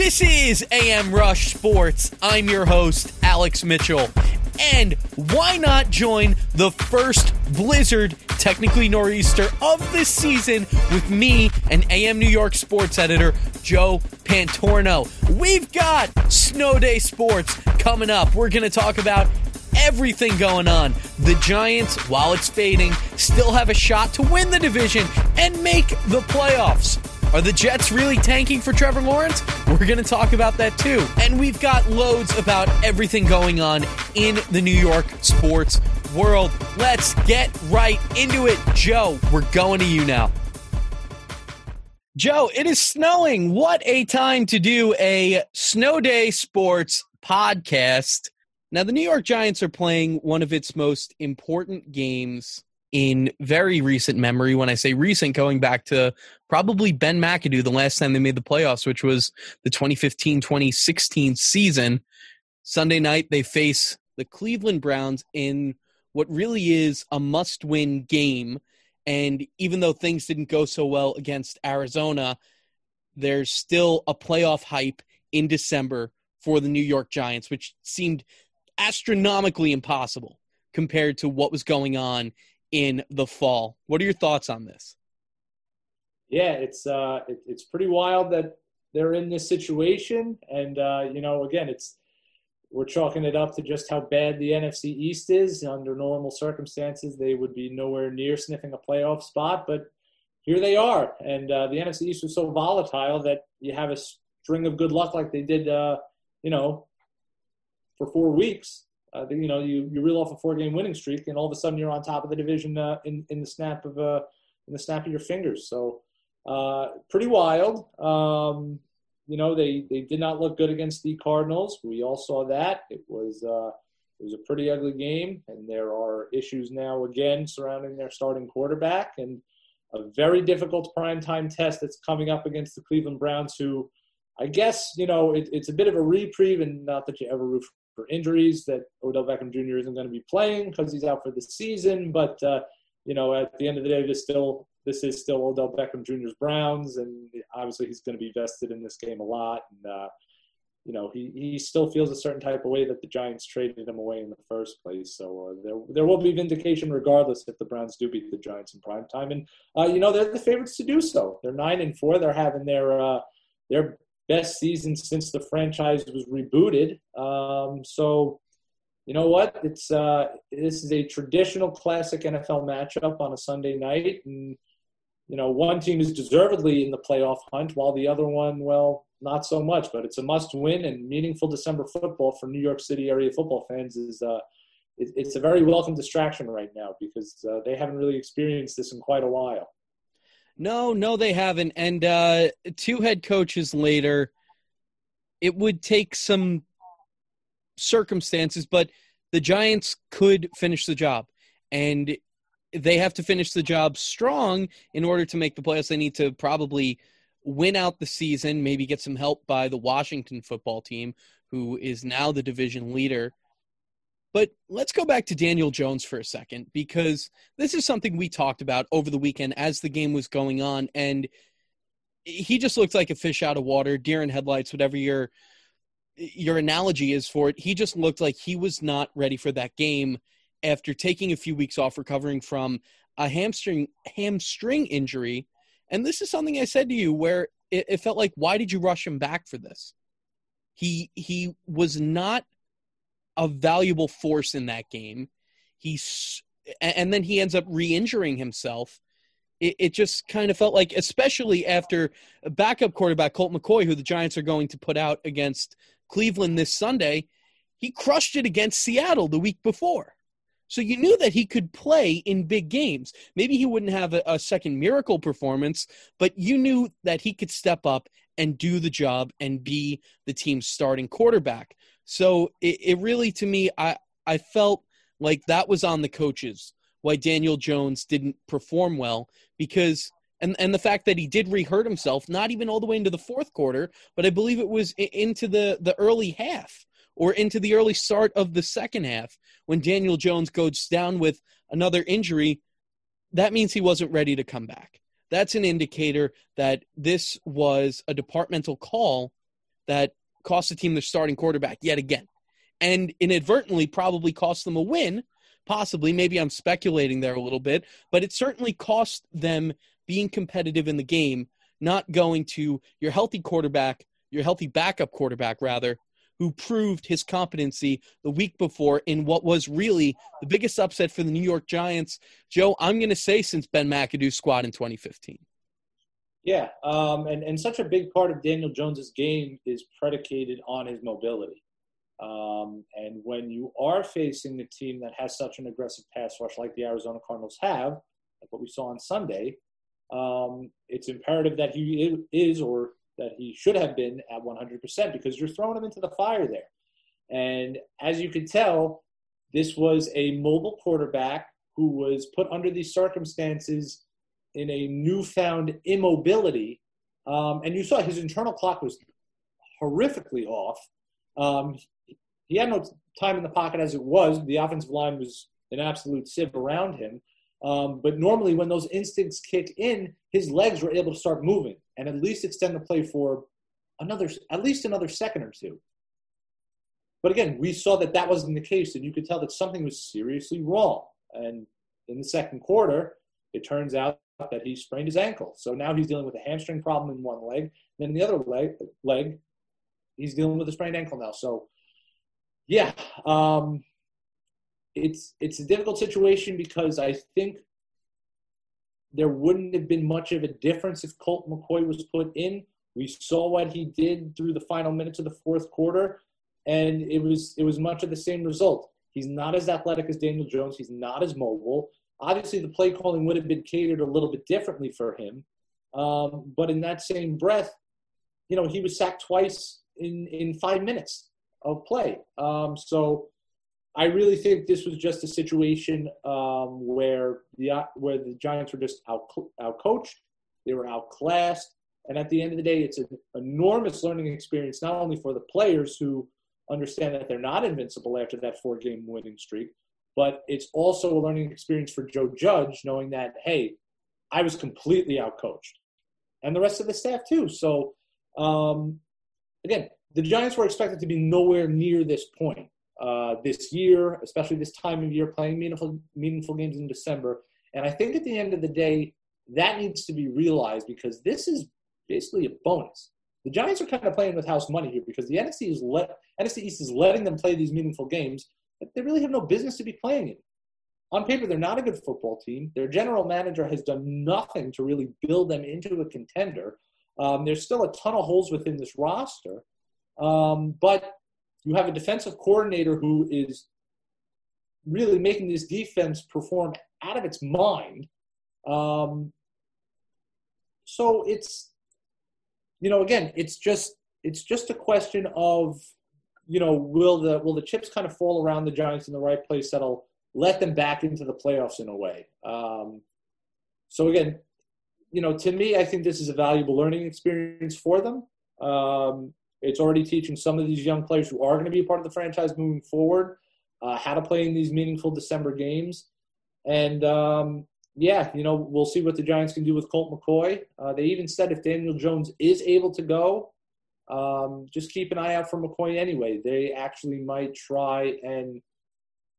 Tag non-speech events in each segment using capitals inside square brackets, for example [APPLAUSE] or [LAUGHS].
This is AM Rush Sports. I'm your host, Alex Mitchell. And why not join the first blizzard, technically nor'easter, of the season with me and AM New York sports editor Joe Pantorno? We've got Snow Day Sports coming up. We're going to talk about everything going on. The Giants, while it's fading, still have a shot to win the division and make the playoffs. Are the Jets really tanking for Trevor Lawrence? We're going to talk about that too. And we've got loads about everything going on in the New York sports world. Let's get right into it. Joe, we're going to you now. Joe, it is snowing. What a time to do a Snow Day Sports podcast. Now, the New York Giants are playing one of its most important games in very recent memory. When I say recent, going back to probably Ben McAdoo, the last time they made the playoffs, which was the 2015 2016 season. Sunday night, they face the Cleveland Browns in what really is a must win game. And even though things didn't go so well against Arizona, there's still a playoff hype in December for the New York Giants, which seemed astronomically impossible compared to what was going on in the fall. What are your thoughts on this? Yeah, it's uh, it, it's pretty wild that they're in this situation, and uh, you know, again, it's we're chalking it up to just how bad the NFC East is. Under normal circumstances, they would be nowhere near sniffing a playoff spot, but here they are. And uh, the NFC East was so volatile that you have a string of good luck like they did, uh, you know, for four weeks. Uh, you know, you, you reel off a four-game winning streak, and all of a sudden you're on top of the division uh, in in the snap of uh, in the snap of your fingers. So, uh, pretty wild. Um, you know, they they did not look good against the Cardinals. We all saw that. It was uh, it was a pretty ugly game, and there are issues now again surrounding their starting quarterback and a very difficult primetime test that's coming up against the Cleveland Browns, who I guess you know it, it's a bit of a reprieve, and not that you ever root for injuries that Odell Beckham Jr. isn't going to be playing because he's out for the season. But uh, you know, at the end of the day, this still this is still Odell Beckham Jr.'s Browns, and obviously he's going to be vested in this game a lot. And uh, you know, he, he still feels a certain type of way that the Giants traded him away in the first place. So uh, there there will be vindication regardless if the Browns do beat the Giants in prime time. And uh, you know, they're the favorites to do so. They're nine and four. They're having their uh, their best season since the franchise was rebooted. Um, so, you know what? It's uh, this is a traditional classic NFL matchup on a Sunday night, and you know one team is deservedly in the playoff hunt, while the other one, well, not so much. But it's a must-win and meaningful December football for New York City area football fans. Is uh, it, it's a very welcome distraction right now because uh, they haven't really experienced this in quite a while. No, no, they haven't. And uh, two head coaches later, it would take some circumstances, but the Giants could finish the job. And they have to finish the job strong in order to make the playoffs. They need to probably win out the season, maybe get some help by the Washington football team, who is now the division leader. But let's go back to Daniel Jones for a second because this is something we talked about over the weekend as the game was going on. And he just looked like a fish out of water, deer in headlights, whatever your your analogy is for it. He just looked like he was not ready for that game after taking a few weeks off recovering from a hamstring hamstring injury. And this is something I said to you where it, it felt like why did you rush him back for this? He he was not a valuable force in that game. He's and then he ends up re-injuring himself. It, it just kind of felt like, especially after backup quarterback Colt McCoy, who the Giants are going to put out against Cleveland this Sunday, he crushed it against Seattle the week before. So you knew that he could play in big games. Maybe he wouldn't have a, a, second miracle performance, but you knew that he could step up and do the job and be the team's starting quarterback. So it, it really, to me, I, I felt like that was on the coaches why Daniel Jones didn't perform well because and and the fact that he did rehurt himself not even all the way into the fourth quarter but i believe it was into the the early half or into the early start of the second half when daniel jones goes down with another injury that means he wasn't ready to come back. That's an indicator that this was a departmental call that cost the team their starting quarterback yet again, and inadvertently probably cost them a win. Possibly, maybe I'm speculating there a little bit, but it certainly cost them being competitive in the game, not going to your healthy quarterback, your healthy backup quarterback, rather, who proved his competency the week before in what was really the biggest upset for the New York Giants. Joe, I'm going to say since Ben McAdoo's squad in 2015. Yeah, um, and, and such a big part of Daniel Jones's game is predicated on his mobility. Um, and when you are facing a team that has such an aggressive pass rush like the Arizona Cardinals have, like what we saw on Sunday, um, it's imperative that he is or that he should have been at 100% because you're throwing him into the fire there. And as you can tell, this was a mobile quarterback who was put under these circumstances in a newfound immobility. Um, and you saw his internal clock was horrifically off. Um, he had no time in the pocket as it was. The offensive line was an absolute sieve around him. Um, but normally, when those instincts kick in, his legs were able to start moving and at least extend the play for another, at least another second or two. But again, we saw that that wasn't the case, and you could tell that something was seriously wrong. And in the second quarter, it turns out that he sprained his ankle. So now he's dealing with a hamstring problem in one leg. Then the other leg, leg he's dealing with a sprained ankle now. So, yeah, um, it's it's a difficult situation because I think there wouldn't have been much of a difference if Colt McCoy was put in. We saw what he did through the final minutes of the fourth quarter, and it was it was much of the same result. He's not as athletic as Daniel Jones. He's not as mobile. Obviously, the play calling would have been catered a little bit differently for him. Um, but in that same breath, you know, he was sacked twice in in five minutes of play. Um, so I really think this was just a situation um, where the where the Giants were just out out coached, they were outclassed, and at the end of the day, it's an enormous learning experience not only for the players who understand that they're not invincible after that four game winning streak, but it's also a learning experience for Joe Judge knowing that hey, I was completely outcoached, and the rest of the staff too. So um, again, the Giants were expected to be nowhere near this point uh, this year, especially this time of year, playing meaningful meaningful games in December. And I think at the end of the day, that needs to be realized because this is basically a bonus. The Giants are kind of playing with house money here because the NFC is let NFC East is letting them play these meaningful games they really have no business to be playing in. On paper, they're not a good football team. Their general manager has done nothing to really build them into a contender. Um, there's still a ton of holes within this roster, um, but you have a defensive coordinator who is really making this defense perform out of its mind. Um, so it's, you know, again, it's just it's just a question of, you know, will the will the chips kind of fall around the Giants in the right place that'll let them back into the playoffs in a way. Um, so again, you know, to me, I think this is a valuable learning experience for them. Um, it's already teaching some of these young players who are going to be a part of the franchise moving forward uh, how to play in these meaningful December games. And um, yeah, you know, we'll see what the Giants can do with Colt McCoy. Uh, they even said if Daniel Jones is able to go, um, just keep an eye out for McCoy anyway. They actually might try and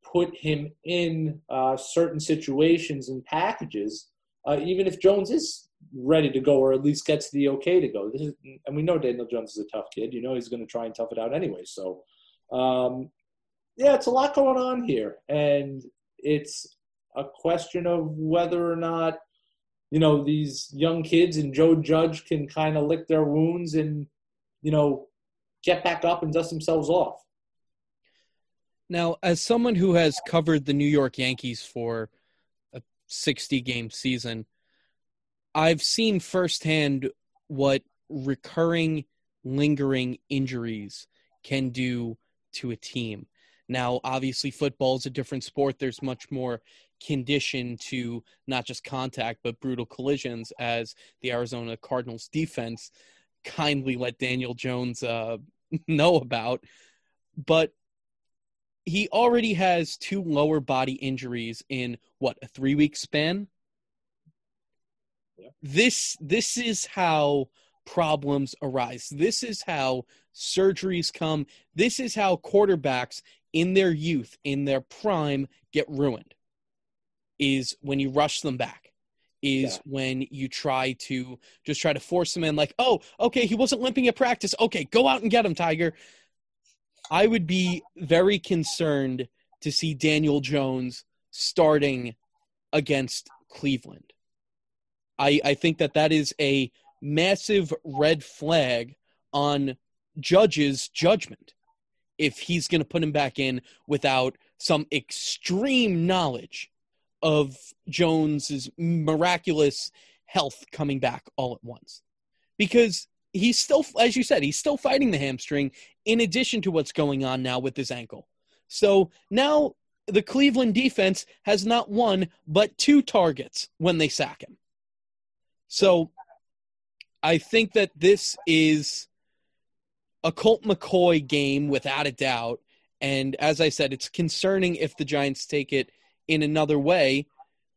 put him in uh, certain situations and packages, uh, even if Jones is ready to go or at least gets the okay to go. This is, and we know Daniel Jones is a tough kid. You know he's going to try and tough it out anyway. So, um, yeah, it's a lot going on here, and it's a question of whether or not you know these young kids and Joe Judge can kind of lick their wounds and you know get back up and dust themselves off. Now, as someone who has covered the New York Yankees for a 60 game season, I've seen firsthand what recurring, lingering injuries can do to a team. Now, obviously, football is a different sport. There's much more condition to not just contact, but brutal collisions, as the Arizona Cardinals defense kindly let Daniel Jones uh, [LAUGHS] know about. But he already has two lower body injuries in what, a three week span? this this is how problems arise. This is how surgeries come. This is how quarterbacks in their youth, in their prime, get ruined. Is when you rush them back. Is yeah. when you try to just try to force him in, like, oh, okay, he wasn't limping at practice. Okay, go out and get him, Tiger. I would be very concerned to see Daniel Jones starting against Cleveland. I, I think that that is a massive red flag on Judge's judgment if he's going to put him back in without some extreme knowledge of Jones's miraculous health coming back all at once. Because he's still, as you said, he's still fighting the hamstring in addition to what's going on now with his ankle. So now the Cleveland defense has not one but two targets when they sack him. So I think that this is a Colt McCoy game without a doubt. And as I said, it's concerning if the Giants take it in another way.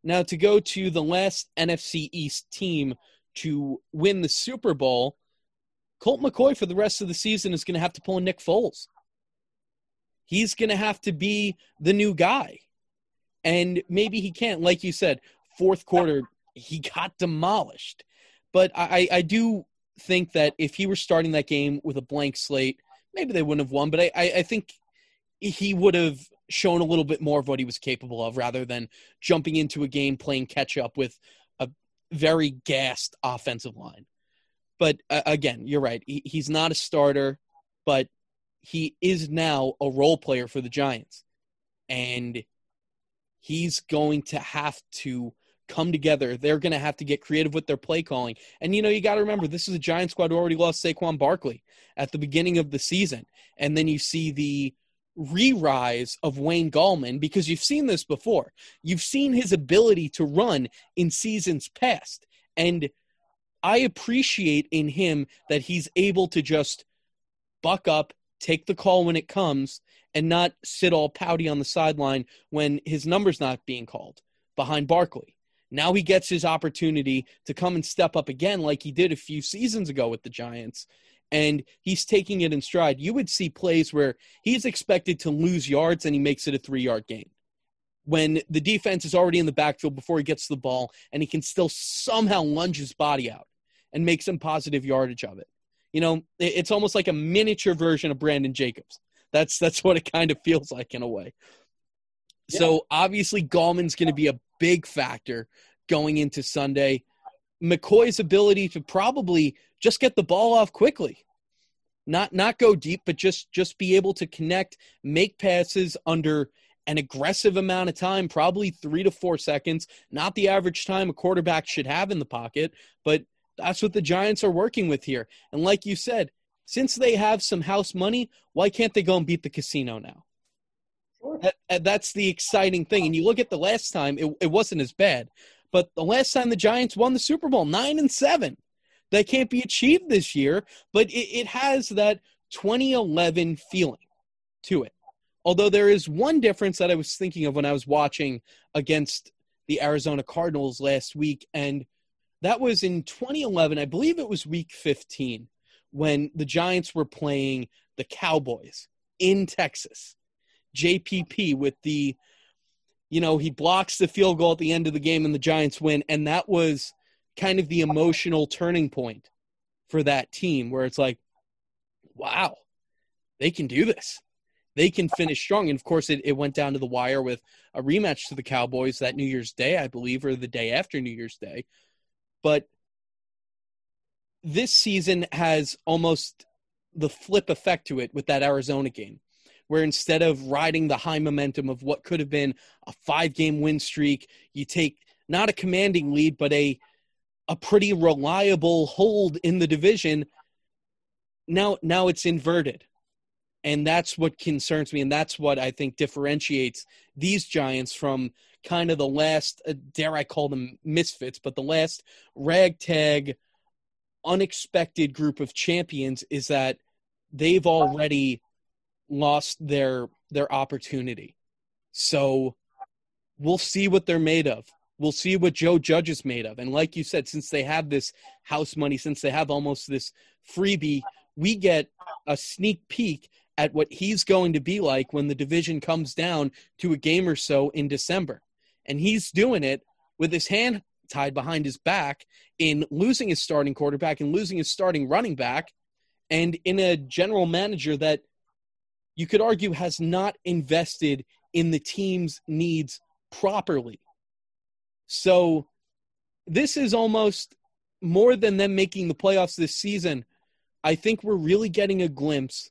Now, to go to the last NFC East team to win the Super Bowl, Colt McCoy for the rest of the season is going to have to pull a Nick Foles. He's going to have to be the new guy. And maybe he can't. Like you said, fourth quarter, he got demolished. But I, I do think that if he were starting that game with a blank slate, maybe they wouldn't have won. But I, I, I think he would have shown a little bit more of what he was capable of rather than jumping into a game playing catch up with a very gassed offensive line. But uh, again, you're right. He, he's not a starter, but he is now a role player for the Giants. And he's going to have to come together. They're going to have to get creative with their play calling. And, you know, you got to remember, this is a Giant squad who already lost Saquon Barkley at the beginning of the season. And then you see the re rise of Wayne Gallman because you've seen this before. You've seen his ability to run in seasons past. And I appreciate in him that he's able to just buck up, take the call when it comes, and not sit all pouty on the sideline when his number's not being called behind Barkley. Now he gets his opportunity to come and step up again, like he did a few seasons ago with the Giants. And he's taking it in stride. You would see plays where he's expected to lose yards and he makes it a three yard gain. When the defense is already in the backfield before he gets the ball and he can still somehow lunge his body out and make some positive yardage of it. You know, it's almost like a miniature version of Brandon Jacobs. That's that's what it kind of feels like in a way. Yeah. So obviously Gallman's going to be a big factor going into Sunday. McCoy's ability to probably just get the ball off quickly. Not not go deep, but just just be able to connect, make passes under an aggressive amount of time, probably three to four seconds, not the average time a quarterback should have in the pocket, but that's what the Giants are working with here. And like you said, since they have some house money, why can't they go and beat the casino now? That, that's the exciting thing. And you look at the last time, it, it wasn't as bad. But the last time the Giants won the Super Bowl, nine and seven, that can't be achieved this year. But it, it has that 2011 feeling to it. Although there is one difference that I was thinking of when I was watching against the Arizona Cardinals last week, and that was in 2011. I believe it was week 15 when the Giants were playing the Cowboys in Texas. JPP with the, you know, he blocks the field goal at the end of the game and the Giants win. And that was kind of the emotional turning point for that team where it's like, wow, they can do this. They can finish strong. And of course, it, it went down to the wire with a rematch to the Cowboys that New Year's Day, I believe, or the day after New Year's Day. But this season has almost the flip effect to it with that Arizona game where instead of riding the high momentum of what could have been a five game win streak, you take not a commanding lead, but a a pretty reliable hold in the division. Now now it's inverted. And that's what concerns me. And that's what I think differentiates these Giants from kind of the last, uh, dare I call them misfits, but the last ragtag, unexpected group of champions is that they've already lost their their opportunity. So we'll see what they're made of. We'll see what Joe Judge is made of. And like you said, since they have this house money, since they have almost this freebie, we get a sneak peek at what he's going to be like when the division comes down to a game or so in December. And he's doing it with his hand tied behind his back in losing his starting quarterback and losing his starting running back and in a general manager that you could argue has not invested in the team's needs properly. So this is almost more than them making the playoffs this season. I think we're really getting a glimpse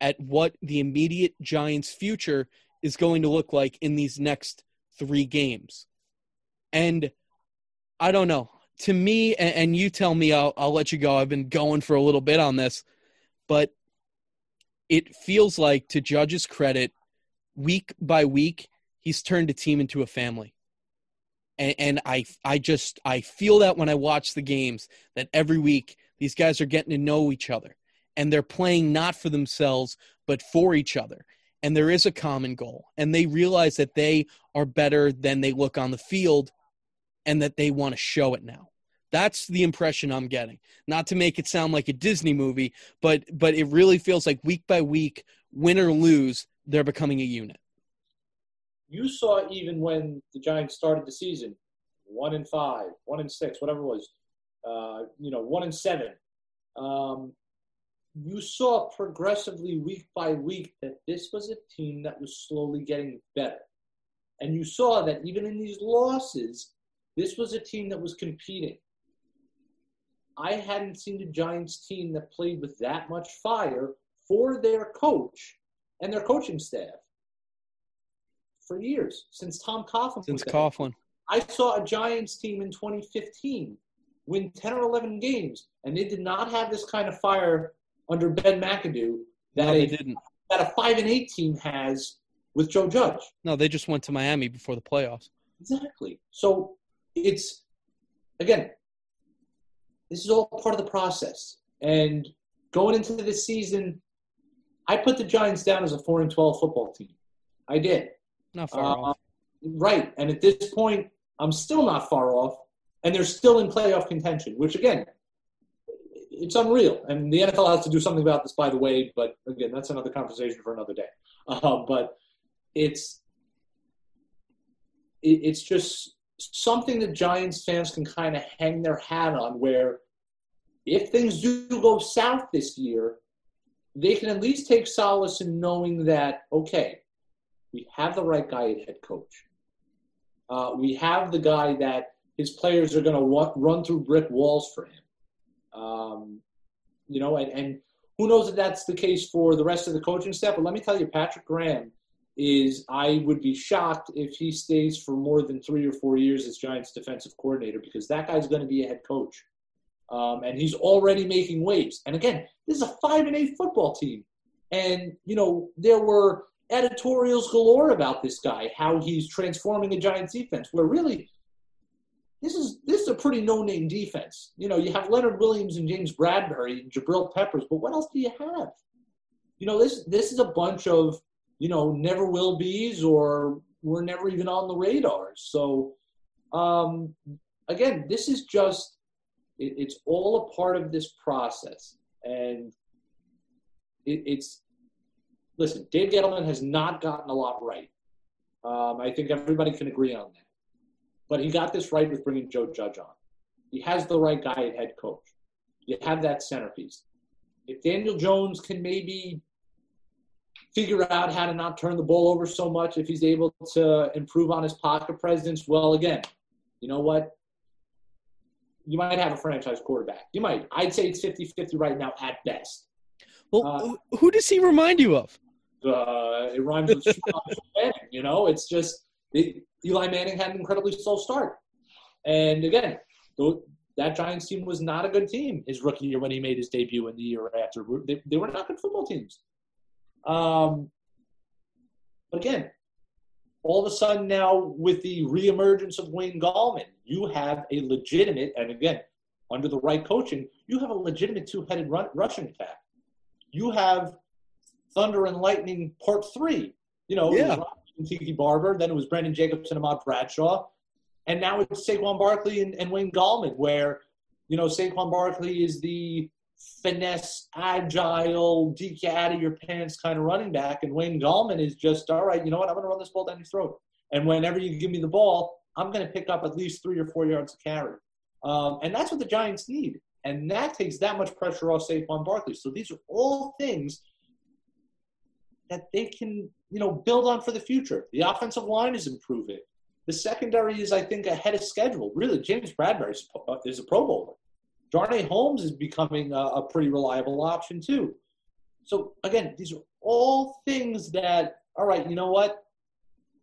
at what the immediate Giants' future is going to look like in these next three games. And I don't know. To me, and, you tell me, I'll, I'll let you go. I've been going for a little bit on this, but it feels like, to Judge's credit, week by week, he's turned a team into a family. And, and I, I just, I feel that when I watch the games, that every week these guys are getting to know each other and they're playing not for themselves, but for each other. And there is a common goal. And they realize that they are better than they look on the field and that they want to show it now. That's the impression I'm getting. Not to make it sound like a Disney movie, but but it really feels like week by week, win or lose, they're becoming a unit. You saw even when the Giants started the season, one in five, one in six, whatever it was, uh, you know, one in seven. Um, you saw progressively week by week that this was a team that was slowly getting better. And you saw that even in these losses, this was a team that was competing. I hadn't seen a Giants team that played with that much fire for their coach and their coaching staff for years since Tom Coughlin. Since Coughlin. I saw a Giants team in 2015 win 10 or 11 games, and they did not have this kind of fire under Ben McAdoo that no, a, didn't. that a five and eight team has with Joe Judge. No, they just went to Miami before the playoffs. Exactly. So it's again, this is all part of the process. And going into this season, I put the Giants down as a four and twelve football team. I did. Not far uh, off. Right. And at this point, I'm still not far off, and they're still in playoff contention, which again, it's unreal. And the NFL has to do something about this, by the way. But again, that's another conversation for another day. Uh, but it's it, it's just something that Giants fans can kind of hang their hat on. Where if things do go south this year, they can at least take solace in knowing that okay, we have the right guy at head coach. Uh, we have the guy that his players are going to run through brick walls for him. Um, you know, and, and who knows if that's the case for the rest of the coaching staff. But let me tell you, Patrick Graham is I would be shocked if he stays for more than three or four years as Giants defensive coordinator because that guy's going to be a head coach. Um, and he's already making waves. And again, this is a five and eight football team. And, you know, there were editorials galore about this guy, how he's transforming the Giants defense, where really this is this is a pretty no-name defense. You know, you have Leonard Williams and James Bradberry and Jabril Peppers, but what else do you have? You know, this this is a bunch of you know never will be's or we're never even on the radar. So um, again, this is just it, it's all a part of this process, and it, it's listen. Dave Gettleman has not gotten a lot right. Um, I think everybody can agree on that. But he got this right with bringing Joe Judge on. He has the right guy at head coach. You have that centerpiece. If Daniel Jones can maybe figure out how to not turn the ball over so much, if he's able to improve on his pocket presence, well, again, you know what? You might have a franchise quarterback. You might. I'd say it's 50 50 right now at best. Well, uh, who does he remind you of? Uh, it rhymes with [LAUGHS] Manning. you know, it's just it, Eli Manning had an incredibly slow start. And again, that Giants team was not a good team his rookie year when he made his debut in the year after. They, they were not good football teams. Um, but again, all of a sudden now with the reemergence of Wayne Gallman, you have a legitimate, and again, under the right coaching, you have a legitimate two-headed run, rushing attack. You have Thunder and Lightning Part Three. You know, yeah. Tiki Barber. Then it was Brandon Jacobs and Ahmad Bradshaw. And now it's Saquon Barkley and, and Wayne Gallman, where, you know, Saquon Barkley is the finesse, agile, deke out of your pants kind of running back. And Wayne Gallman is just, all right, you know what? I'm going to run this ball down your throat. And whenever you give me the ball, I'm going to pick up at least three or four yards of carry. Um, and that's what the Giants need. And that takes that much pressure off Saquon Barkley. So these are all things that they can, you know, build on for the future. The offensive line is improving. The secondary is, I think, ahead of schedule. Really, James Bradberry is a Pro Bowler. Darnay Holmes is becoming a, a pretty reliable option too. So again, these are all things that, all right, you know what?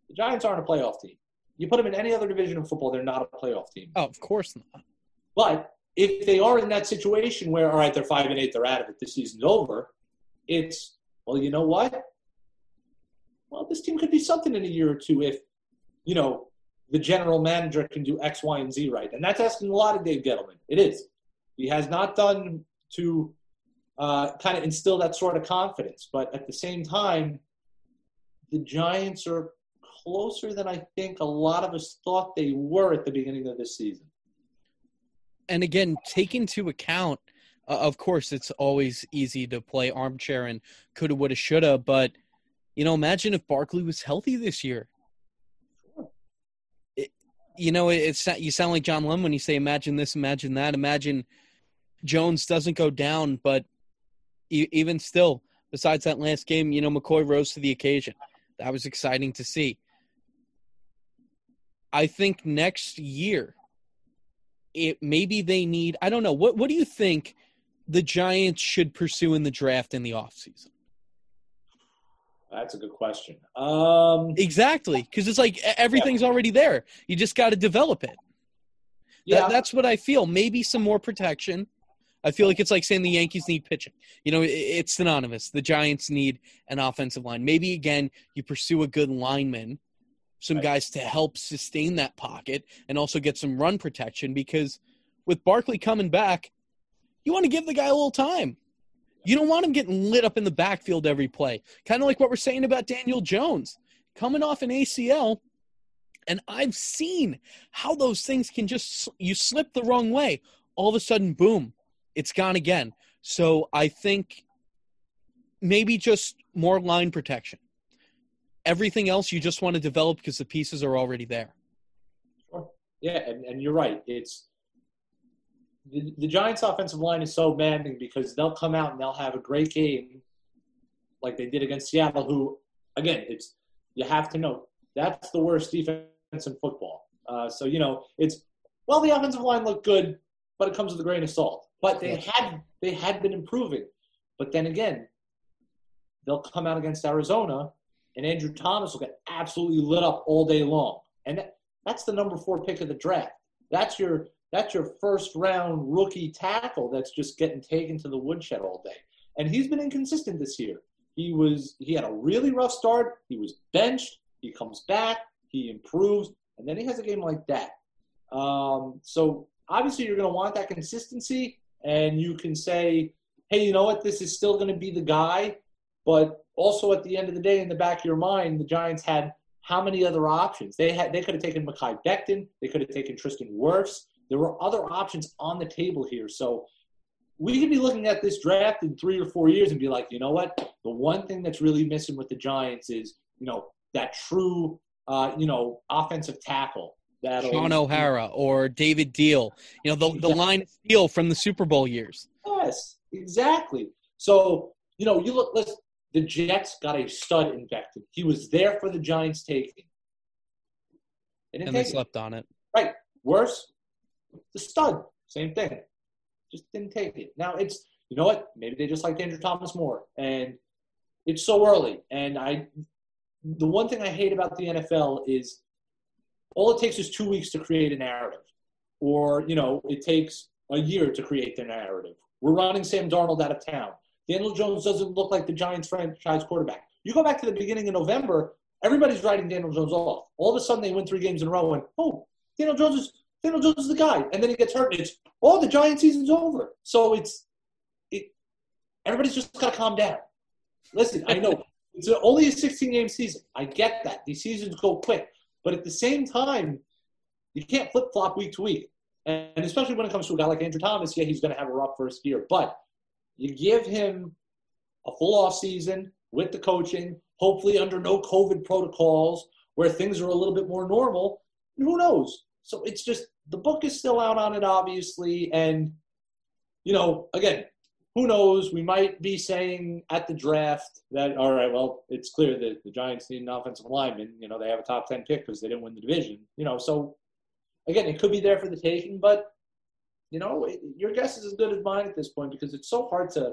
The Giants aren't a playoff team. You put them in any other division of football, they're not a playoff team. Oh, of course not. But if they are in that situation where, all right, they're five and eight, they're out of it, the season's over, it's well, you know what? Well, this team could be something in a year or two if, you know, the general manager can do X, Y, and Z right. And that's asking a lot of Dave Gettleman. It is. He has not done to uh, kind of instill that sort of confidence. But at the same time, the Giants are closer than I think a lot of us thought they were at the beginning of this season. And again, take into account, uh, of course, it's always easy to play armchair and coulda, woulda, shoulda. But you know, imagine if Barkley was healthy this year. It, you know, it's you sound like John Lum when you say, "Imagine this, imagine that, imagine." Jones doesn't go down, but even still, besides that last game, you know, McCoy rose to the occasion. That was exciting to see. I think next year, it maybe they need. I don't know. What What do you think the Giants should pursue in the draft in the offseason? That's a good question. Um, exactly, because it's like everything's yeah. already there. You just got to develop it. Yeah, that, that's what I feel. Maybe some more protection I feel like it's like saying the Yankees need pitching. You know, it's synonymous. The Giants need an offensive line. Maybe again, you pursue a good lineman, some right. guys to help sustain that pocket and also get some run protection because with Barkley coming back, you want to give the guy a little time. You don't want him getting lit up in the backfield every play. Kind of like what we're saying about Daniel Jones coming off an ACL. And I've seen how those things can just, you slip the wrong way. All of a sudden, boom, it's gone again. So I think maybe just more line protection. Everything else you just want to develop because the pieces are already there. Yeah, and, and you're right. It's the, the Giants' offensive line is so maddening because they'll come out and they'll have a great game like they did against Seattle, who, again, it's you have to know that's the worst defense in football. Uh, so, you know, it's, well, the offensive line looked good, but it comes with a grain of salt. But they had they had been improving. But then again, they'll come out against Arizona, and Andrew Thomas will get absolutely lit up all day long. And that, that's the number four pick of the draft. That's your that's your first round rookie tackle that's just getting taken to the woodshed all day. And he's been inconsistent this year. He was he had a really rough start. He was benched. He comes back. He improves, and then he has a game like that. Um, so obviously, you're going to want that consistency and you can say, hey, you know what, this is still going to be the guy. But also at the end of the day, in the back of your mind, the Giants had how many other options? They had they could have taken Mekhi Becton, they could have taken Tristan Wirfs. There were other options on the table here. So we could be looking at this draft in three or four years and be like, you know what? The one thing that's really missing with the Giants is, you know, that true, uh, you know, offensive tackle that Shaun O'Hara or David Diehl, You know, the, the line of steel from the Super Bowl years. Yes, exactly. So, you know, you look, let's, the Jets got a stud in. He was there for the Giants taking. They and they slept it. on it. Right. Worse, the stud. Same thing. Just didn't take it. Now it's, you know what? Maybe they just like Andrew Thomas more. And it's so early. And I, the one thing I hate about the NFL is all it takes is two weeks to create a narrative, or you know, it takes a year to create the narrative. We're running Sam Darnold out of town. Daniel Jones doesn't look like the Giants franchise quarterback. You go back to the beginning of November, everybody's writing Daniel Jones off. All of a sudden, they win three games in a row, and oh, Daniel Jones is Daniel Jones is the guy, and then he gets hurt, and it's oh, the Giant season's over. So it's it. Everybody's just got to calm down. Listen, I know [LAUGHS] it's only a 16 game season. I get that these seasons go quick, but at the same time, You can't flip flop week to week. And especially when it comes to a guy like Andrew Thomas, yeah, he's going to have a rough first year. But you give him a full off season with the coaching, hopefully under no COVID protocols, where things are a little bit more normal. Who knows? So it's just the book is still out on it, obviously, and you know, again, who knows? We might be saying at the draft that all right, well, it's clear that the Giants need an offensive lineman. You know, they have a top ten pick because they didn't win the division. You know, so again, it could be there for the taking, but you know, your guess is as good as mine at this point because it's so hard to,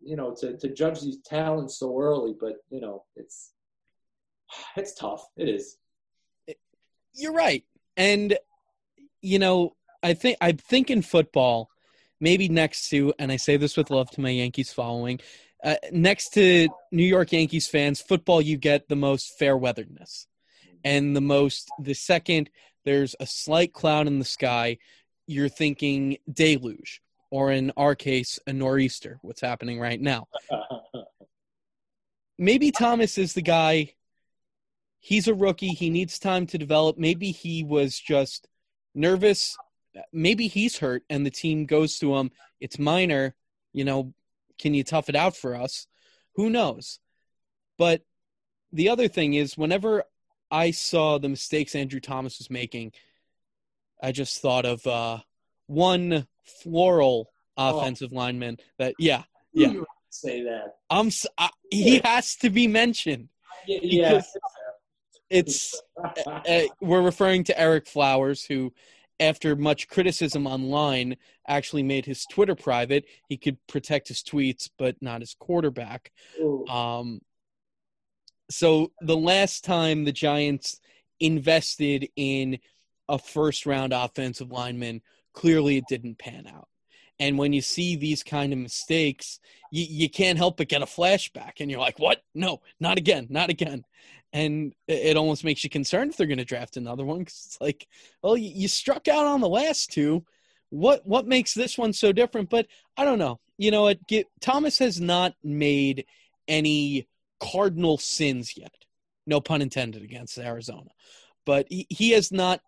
you know, to, to judge these talents so early. But you know, it's it's tough. It is. You're right, and you know, I think I think in football, maybe next to, and I say this with love to my Yankees following, uh, next to New York Yankees fans, football you get the most fair weatheredness, and the most the second there's a slight cloud in the sky, you're thinking deluge, or in our case, a nor'easter, what's happening right now. [LAUGHS] Maybe Thomas is the guy. He's a rookie. He needs time to develop. Maybe he was just nervous. Maybe he's hurt and the team goes to him. It's minor. You know, can you tough it out for us? Who knows? But the other thing is, whenever I saw the mistakes Andrew Thomas was making, I just thought of uh, one floral oh. offensive oh. lineman that, yeah, yeah. Say that. I'm. I, he has to be mentioned. Yeah. It's. uh, we're referring to Ereck Flowers, who, after much criticism online, actually made his Twitter private. He could protect his tweets, but not his quarterback. Um, so the last time the Giants invested in a first round offensive lineman, clearly it didn't pan out. And when you see these kind of mistakes, you, you can't help but get a flashback. And you're like, what? No, not again, not again. And it almost makes you concerned if they're going to draft another one because it's like, well, you, struck out on the last two. What what makes this one so different? But I don't know. You know, it get, Thomas has not made any cardinal sins yet. No pun intended against Arizona. But he, he has not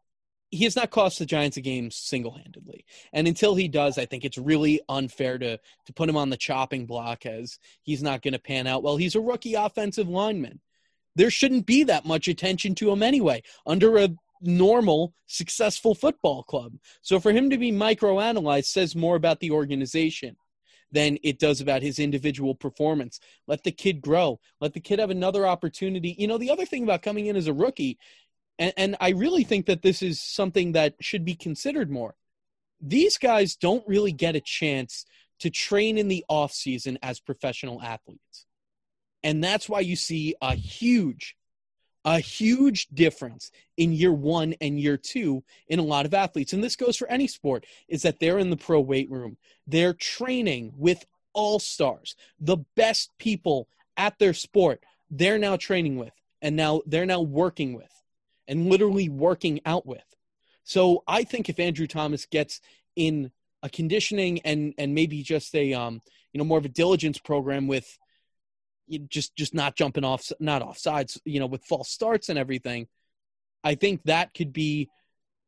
he has not cost the Giants a game single handedly. And until he does, I think it's really unfair to to put him on the chopping block as he's not going to pan out. Well, he's a rookie offensive lineman. There shouldn't be that much attention to him anyway under a normal, successful football club. So for him to be microanalyzed says more about the organization than it does about his individual performance. Let the kid grow. Let the kid have another opportunity. You know, the other thing about coming in as a rookie, and, and I really think that this is something that should be considered more. These guys don't really get a chance to train in the off season as professional athletes. And that's why you see a huge a huge difference in year one and year two in a lot of athletes. And this goes for any sport, is that they're in the pro weight room. They're training with all stars, the best people at their sport, they're now training with, and now they're now working with, and literally working out with. So I think if Andrew Thomas gets in a conditioning and and maybe just a um you know more of a diligence program with just just not jumping off not off sides you know with false starts and everything i think that could be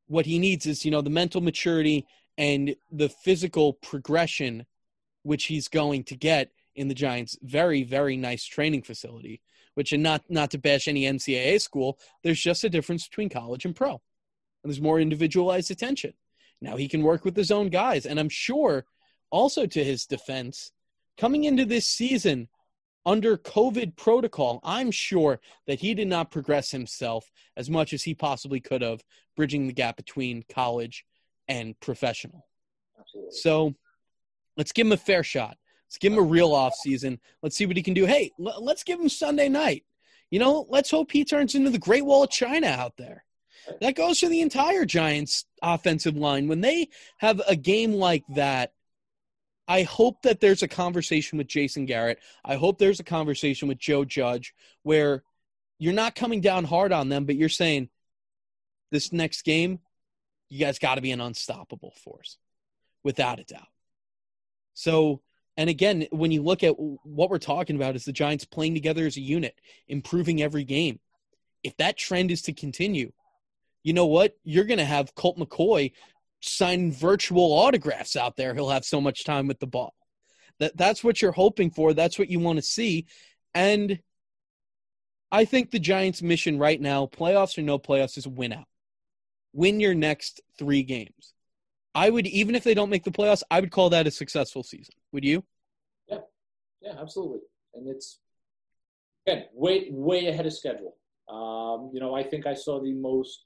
what he needs is you know the mental maturity and the physical progression which he's going to get in the giants very very nice training facility which and not not to bash any ncaa school there's just a difference between college and pro. And there's more individualized attention. Now he can work with his own guys. And i'm sure also to his defense coming into this season under COVID protocol, I'm sure that he did not progress himself as much as he possibly could have, bridging the gap between college and professional. Absolutely. So let's give him a fair shot. Let's give him a real off season. Let's see what he can do. Hey, l- let's give him Sunday night. You know, let's hope he turns into the Great Wall of China out there. That goes for the entire Giants offensive line. When they have a game like that, I hope that there's a conversation with Jason Garrett. I hope there's a conversation with Joe Judge where you're not coming down hard on them, but you're saying this next game, you guys got to be an unstoppable force, without a doubt. So, and again, when you look at what we're talking about, is the Giants playing together as a unit, improving every game. If that trend is to continue, you know what? You're going to have Colt McCoy sign virtual autographs out there. He'll have so much time with the ball. That that's what you're hoping for. That's what you want to see. And I think the Giants' mission right now, playoffs or no playoffs, is win out. Win your next three games. I would, even if they don't make the playoffs, I would call that a successful season. Would you? Yeah, yeah, absolutely. And it's again way way ahead of schedule. Um, you know, I think I saw the most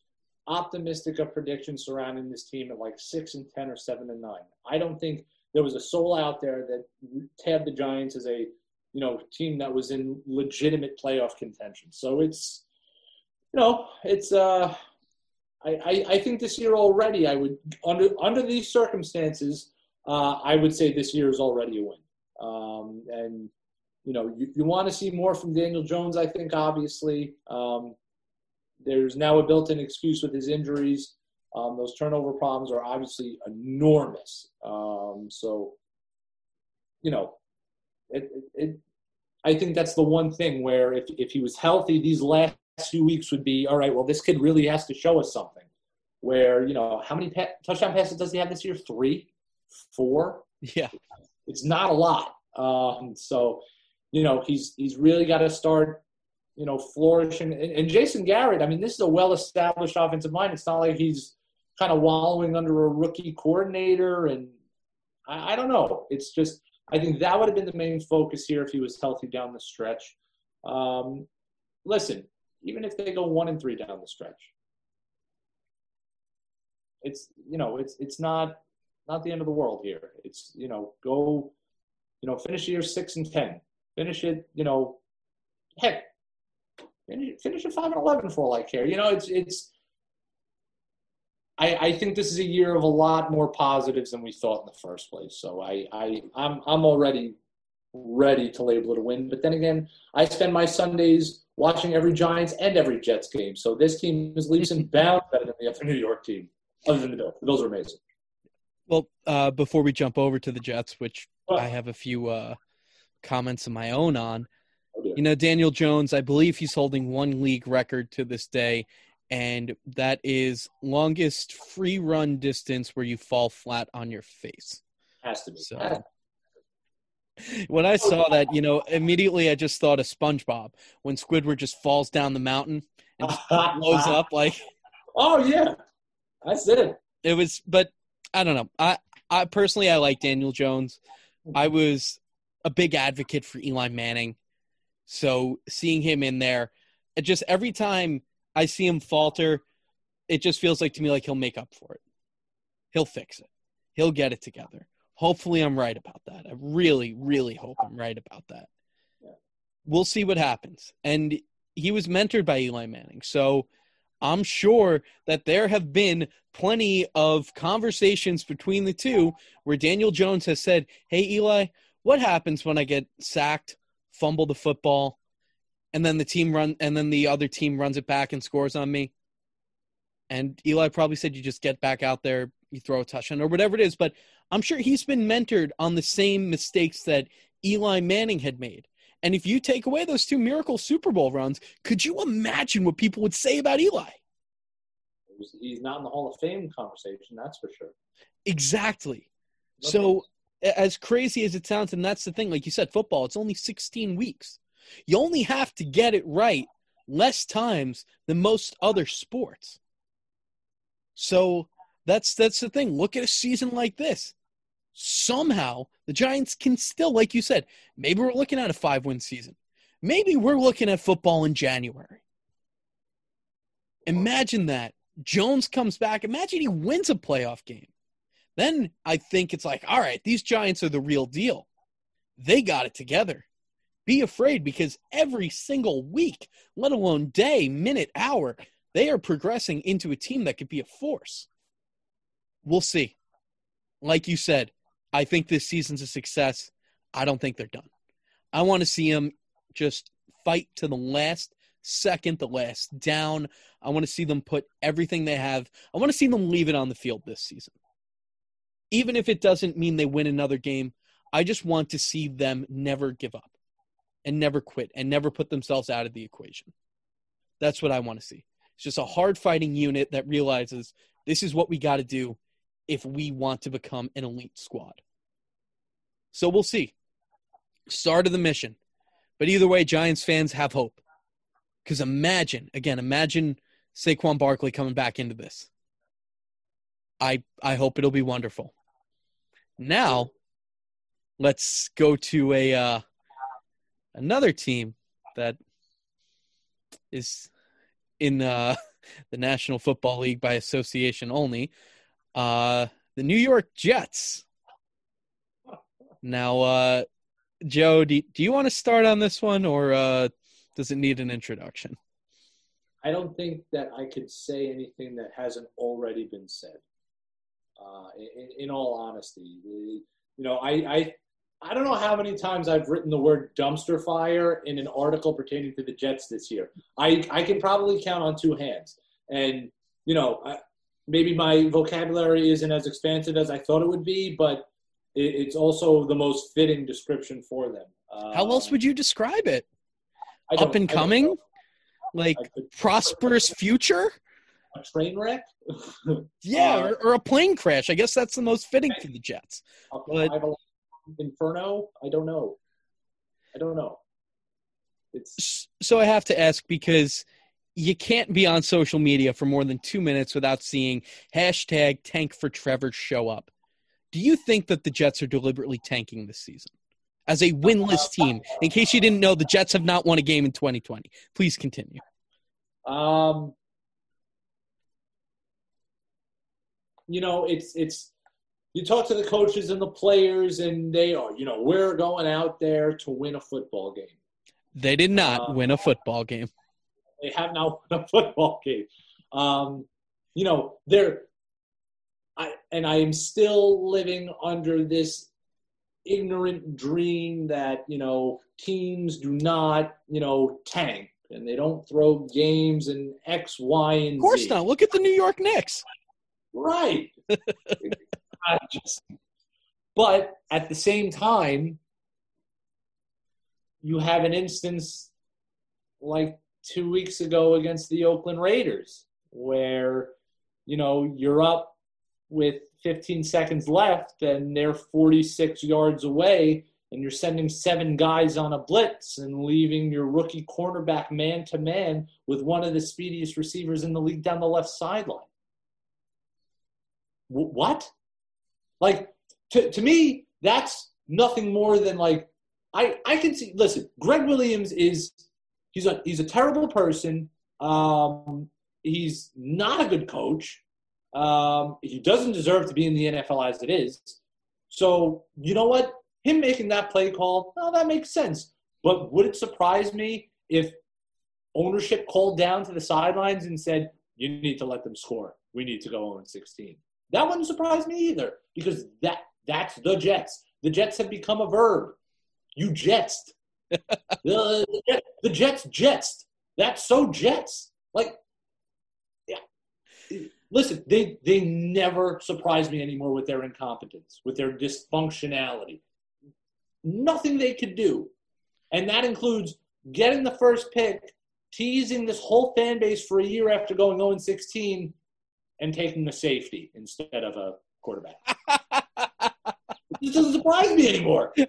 optimistic of predictions surrounding this team at like six and ten or seven and nine. I don't think there was a soul out there that tabbed the Giants as a you know team that was in legitimate playoff contention. So it's you know it's uh I, I, I think this year already I would under under these circumstances uh, I would say this year is already a win. Um, and you know you, you want to see more from Daniel Jones. I think obviously um, there's now a built-in excuse with his injuries. Um, those turnover problems are obviously enormous. Um, so, you know, it, it, it, I think that's the one thing where if, if he was healthy, these last few weeks would be all right. Well, this kid really has to show us something. Where you know how many pa- touchdown passes does he have this year? Three, four. Yeah, it's not a lot. Um, so, you know, he's he's really got to start you know, flourishing. And, and Jason Garrett, I mean, this is a well-established offensive mind. It's not like he's kind of wallowing under a rookie coordinator. And I, I don't know. It's just I think that would have been the main focus here if he was healthy down the stretch. Um, listen, even if they go one and three down the stretch, it's you know it's it's not not the end of the world here. It's you know go you know finish year six and ten, finish it you know heck finish, finish at five and eleven for all I care. You know, it's it's. I, I think this is a year of a lot more positives than we thought in the first place. So I, I I'm I'm already ready to label it a win. But then again, I spend my Sundays watching every Giants and every Jets game. So this team is leaps and bounds better than the other New York team, other than the Bills. The Bills are amazing. Well, uh, before we jump over to the Jets, which I have a few uh, comments of my own on, Oh, you know, Daniel Jones, I believe he's holding one league record to this day, and that is longest free run distance where you fall flat on your face. Has to be. So, when I saw that, you know, immediately I just thought of SpongeBob when Squidward just falls down the mountain and just blows [LAUGHS] up like. Oh yeah, that's it. It was, but I don't know. I, I personally, I like Daniel Jones. I was a big advocate for Eli Manning. So seeing him in there, it just every time I see him falter, it just feels like to me like he'll make up for it. He'll fix it. He'll get it together. Hopefully, I'm right about that. I really, really hope I'm right about that. We'll see what happens. And he was mentored by Eli Manning. So I'm sure that there have been plenty of conversations between the two where Daniel Jones has said, Hey, Eli, what happens when I get sacked? Fumble the football, and then the team run and then the other team runs it back and scores on me. And Eli probably said you just get back out there, you throw a touchdown or whatever it is. But I'm sure he's been mentored on the same mistakes that Eli Manning had made. And if you take away those two miracle Super Bowl runs, could you imagine what people would say about Eli? He's not in the Hall of Fame conversation, that's for sure. Exactly. Okay. So as crazy as it sounds, and that's the thing, like you said, football, it's only 16 weeks. You only have to get it right less times than most other sports. So that's that's the thing. Look at a season like this. Somehow the Giants can still, like you said, maybe we're looking at a five win season. Maybe we're looking at football in January. Imagine that. Jones comes back. Imagine he wins a playoff game. Then I think it's like, all right, these Giants are the real deal. They got it together. Be afraid because every single week, let alone day, minute, hour, they are progressing into a team that could be a force. We'll see. Like you said, I think this season's a success. I don't think they're done. I want to see them just fight to the last second, the last down. I want to see them put everything they have. I want to see them leave it on the field this season even if it doesn't mean they win another game, I just want to see them never give up and never quit and never put themselves out of the equation. That's what I want to see. It's just a hard fighting unit that realizes this is what we got to do if we want to become an elite squad. So we'll see. Start of the mission. But either way, Giants fans have hope. Because imagine, again, imagine Saquon Barkley coming back into this. I I hope it'll be wonderful. Now, let's go to a uh, another team that is in uh, [LAUGHS] the National Football League by association only. Uh, the New York Jets. Now, uh, Joe, do, do you want to start on this one, or uh, does it need an introduction? I don't think that I could say anything that hasn't already been said. Uh, in, in, all honesty, you know, I, I I don't know how many times I've written the word dumpster fire in an article pertaining to the Jets this year. I I can probably count on two hands, and you know, I, maybe my vocabulary isn't as expansive as I thought it would be, but it, it's also the most fitting description for them. How else would you describe it? Up and coming, like prosperous future. A train wreck. [LAUGHS] yeah, uh, or, or, a plane crash. I guess that's the most fitting for the Jets. But, Inferno. I don't know. I don't know. It's so I have to ask because you can't be on social media for more than two minutes without seeing hashtag tank for Trevor show up. Do you think that the Jets are deliberately tanking this season? As a winless [LAUGHS] team, in case you didn't know, the Jets have not won a game in 2020. Please continue. Um, you know, it's it's you talk to the coaches and the players, and they are, you know, we're going out there to win a football game. They did not uh, win a football game. They have not [LAUGHS] won a football game. Um, you know, they're, I, and I am still living under this ignorant dream that, you know, teams do not, you know, tank and they don't throw games and X, Y, and Z. Of course not. Look at the New York Knicks. Right. [LAUGHS] just, but at the same time, you have an instance like two weeks ago against the Oakland Raiders, where you know you're up with 15 seconds left and they're 46 yards away, and you're sending seven guys on a blitz and leaving your rookie cornerback man to man with one of the speediest receivers in the league down the left sideline. What? Like to to me, that's nothing more than like I I can see. Listen, Gregg Williams is he's a he's a terrible person. Um, he's not a good coach. Um, he doesn't deserve to be in the NFL as it is. So you know what? Him making that play call, oh, that makes sense. But would it surprise me if ownership called down to the sidelines and said, "You need to let them score. We need to go 0 16." That wouldn't surprise me either because that that's the Jets. The Jets have become a verb. You jets. [LAUGHS] the, the Jets jets. That's so Jets. Like, yeah. Listen, they they never surprise me anymore with their incompetence, with their dysfunctionality. Nothing they could do, and that includes getting the first pick, teasing this whole fan base for a year after going 0 16, and taking the safety instead of a quarterback. [LAUGHS] this doesn't surprise me anymore. [LAUGHS]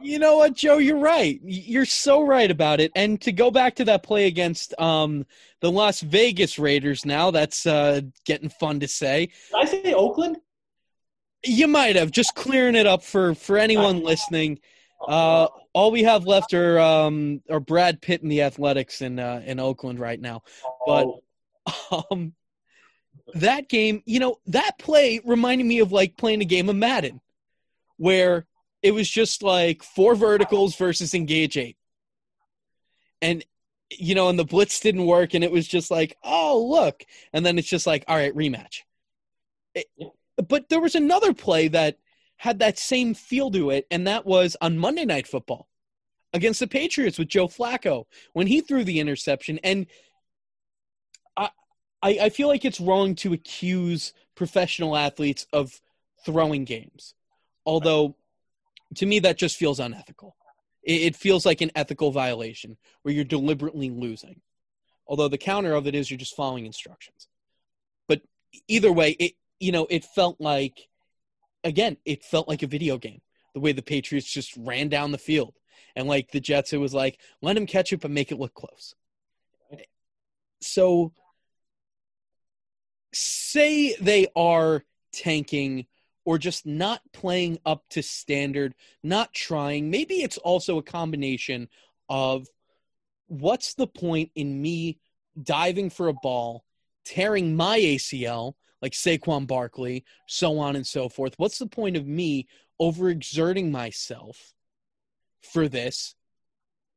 you know what, Joe? You're right. You're so right about it. And to go back to that play against um, the Las Vegas Raiders, now that's uh, getting fun to say. Did I say Oakland? You might have just clearing it up for for anyone listening. Uh, all we have left are um, are Brad Pitt and the Athletics in uh, in Oakland right now. But oh. [LAUGHS] Um, that game, you know, that play reminded me of like playing a game of Madden, where it was just like four verticals versus engage eight, and you know, and the blitz didn't work, and it was just like, oh look, and then it's just like, all right, rematch. It, but there was another play that had that same feel to it, and that was on Monday Night Football against the Patriots with Joe Flacco when he threw the interception. And I, I feel like it's wrong to accuse professional athletes of throwing games. Although, to me, that just feels unethical. It, it feels like an ethical violation where you're deliberately losing. Although the counter of it is you're just following instructions. But either way, it you know, it felt like again, it felt like a video game. The way the Patriots just ran down the field. And like the Jets, it was like, let them catch it but make it look close. So say they are tanking or just not playing up to standard, not trying. Maybe it's also a combination of what's the point in me diving for a ball, tearing my ACL, like Saquon Barkley, so on and so forth? What's the point of me overexerting myself for this?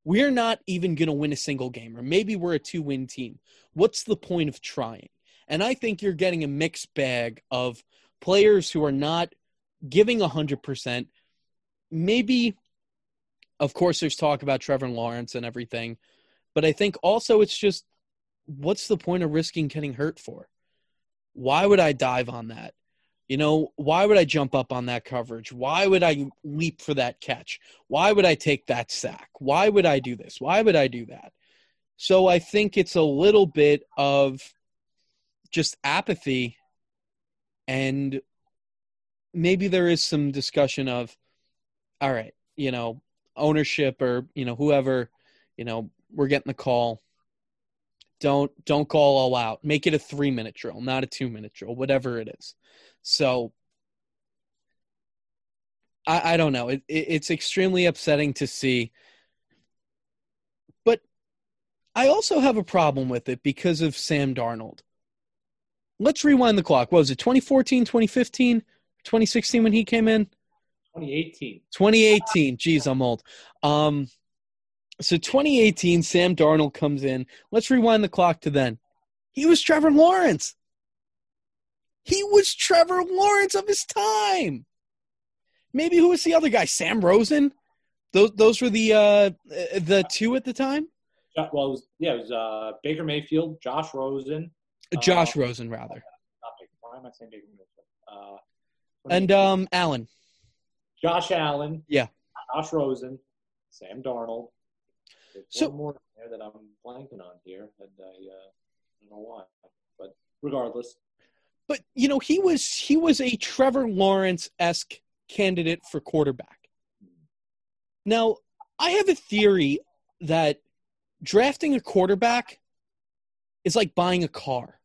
We're not even going to win a single game, or maybe we're a two win team. What's the point of trying? And I think you're getting a mixed bag of players who are not giving 100%. Maybe, of course, there's talk about Trevor Lawrence and everything, but I think also it's just what's the point of risking getting hurt for? Why would I dive on that? You know, why would I jump up on that coverage? Why would I leap for that catch? Why would I take that sack? Why would I do this? Why would I do that? So I think it's a little bit of just apathy and maybe there is some discussion of all right you know ownership or you know whoever you know we're getting the call. Don't don't call all out. Make it a three minute drill not a two minute drill whatever it is. So i i don't know. It, it it's extremely upsetting to see. But i also have a problem with it because of sam darnold let's rewind the clock. What was it, 2014, 2015, 2016 when he came in? 2018. 2018. Geez, I'm old. Um, so 2018, Sam Darnold comes in. Let's rewind the clock to then. He was Trevor Lawrence. He was Trevor Lawrence of his time. Maybe who was the other guy? Sam Rosen. Those those were the uh, the two at the time. Well, it was, yeah, it was uh, Baker Mayfield, Josh Rosen, Josh uh, Rosen, rather. Why am I saying Baker Uh, and um, Allen. Josh Allen. Yeah. Josh Rosen. Sam Darnold. There's so more there that I'm blanking on here, and I, uh, don't know why, but regardless. But you know, he was he was a Trevor Lawrence esque candidate for quarterback. Now, I have a theory that drafting a quarterback is like buying a car.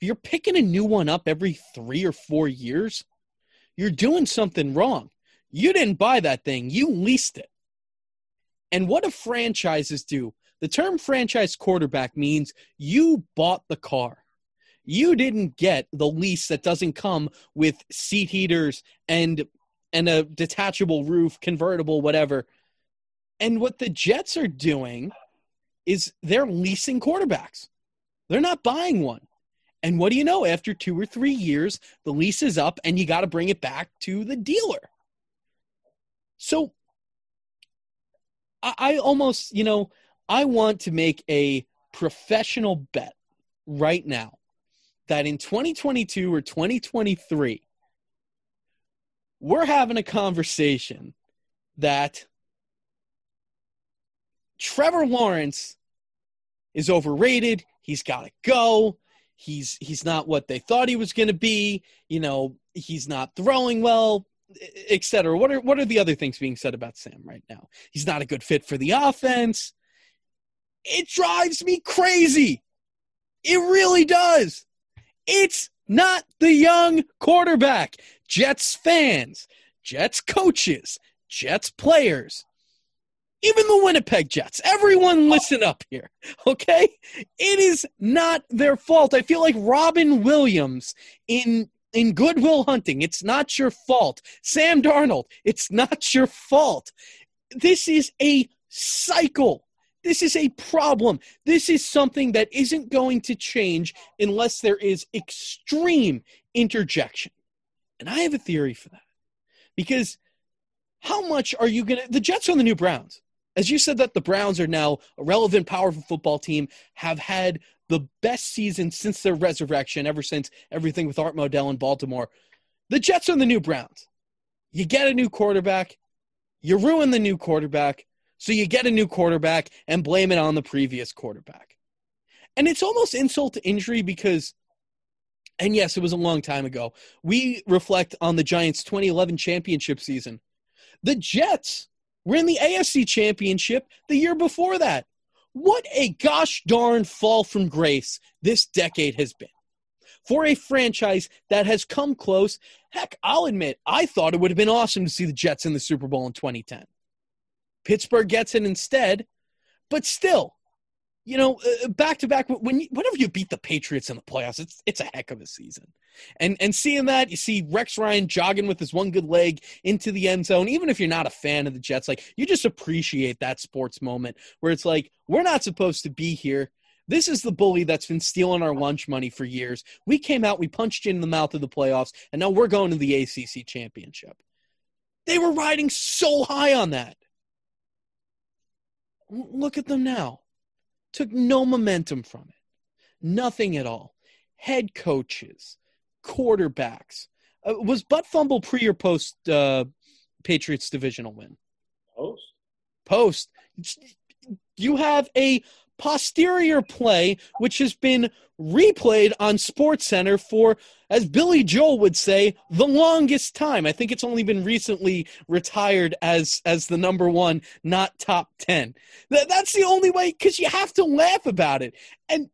You're picking a new one up every three or four years, you're doing something wrong. You didn't buy that thing, you leased it. And what do franchises do? The term franchise quarterback means you bought the car. You didn't get the lease that doesn't come with seat heaters and and a detachable roof, convertible, whatever. And what the Jets are doing is they're leasing quarterbacks. They're not buying one. And what do you know? After two or three years, the lease is up and you got to bring it back to the dealer. So I, I almost, you know, I want to make a professional bet right now that in 2022 or 2023, we're having a conversation that Trevor Lawrence is overrated. He's got to go he's he's not what they thought he was going to be. You know, he's not throwing well, etc. What are what are the other things being said about Sam right now? He's not a good fit for the offense. It drives me crazy. It really does. It's not the young quarterback. Jets fans, Jets coaches, Jets players even the Winnipeg Jets. Everyone listen up here, okay? It is not their fault. I feel like Robin Williams in in Good Will Hunting. It's not your fault. Sam Darnold, it's not your fault. This is a cycle. This is a problem. This is something that isn't going to change unless there is extreme interjection. And I have a theory for that. Because how much are you going to the Jets are on the new Browns as you said that the Browns are now a relevant, powerful football team, have had the best season since their resurrection, ever since everything with Art Modell in Baltimore. The Jets are the new Browns. You get a new quarterback, you ruin the new quarterback, so you get a new quarterback and blame it on the previous quarterback. And it's almost insult to injury because, and yes, it was a long time ago. We reflect on the Giants' 2011 championship season. The Jets were in the AFC championship the year before that. What a gosh darn fall from grace this decade has been for a franchise that has come close. Heck, I'll admit, I thought it would have been awesome to see the Jets in the Super Bowl in 2010. Pittsburgh gets it instead, but still, you know, uh, back to back. When you, whenever you beat the Patriots in the playoffs, it's it's a heck of a season. And and seeing that, you see Rex Ryan jogging with his one good leg into the end zone. Even if you're not a fan of the Jets, like you just appreciate that sports moment where it's like we're not supposed to be here. This is the bully that's been stealing our lunch money for years. We came out, we punched you in the mouth of the playoffs, and now we're going to the ACC championship. They were riding so high on that. Look at them now. Took no momentum from it. Nothing at all. Head coaches, quarterbacks. Uh, was butt fumble pre or post uh, Patriots divisional win? Post. Post. You have a posterior play, which has been replayed on Sports Center for, as Billy Joel would say, the longest time. I think it's only been recently retired as as the number one, not top ten. That, that's the only way because you have to laugh about it. And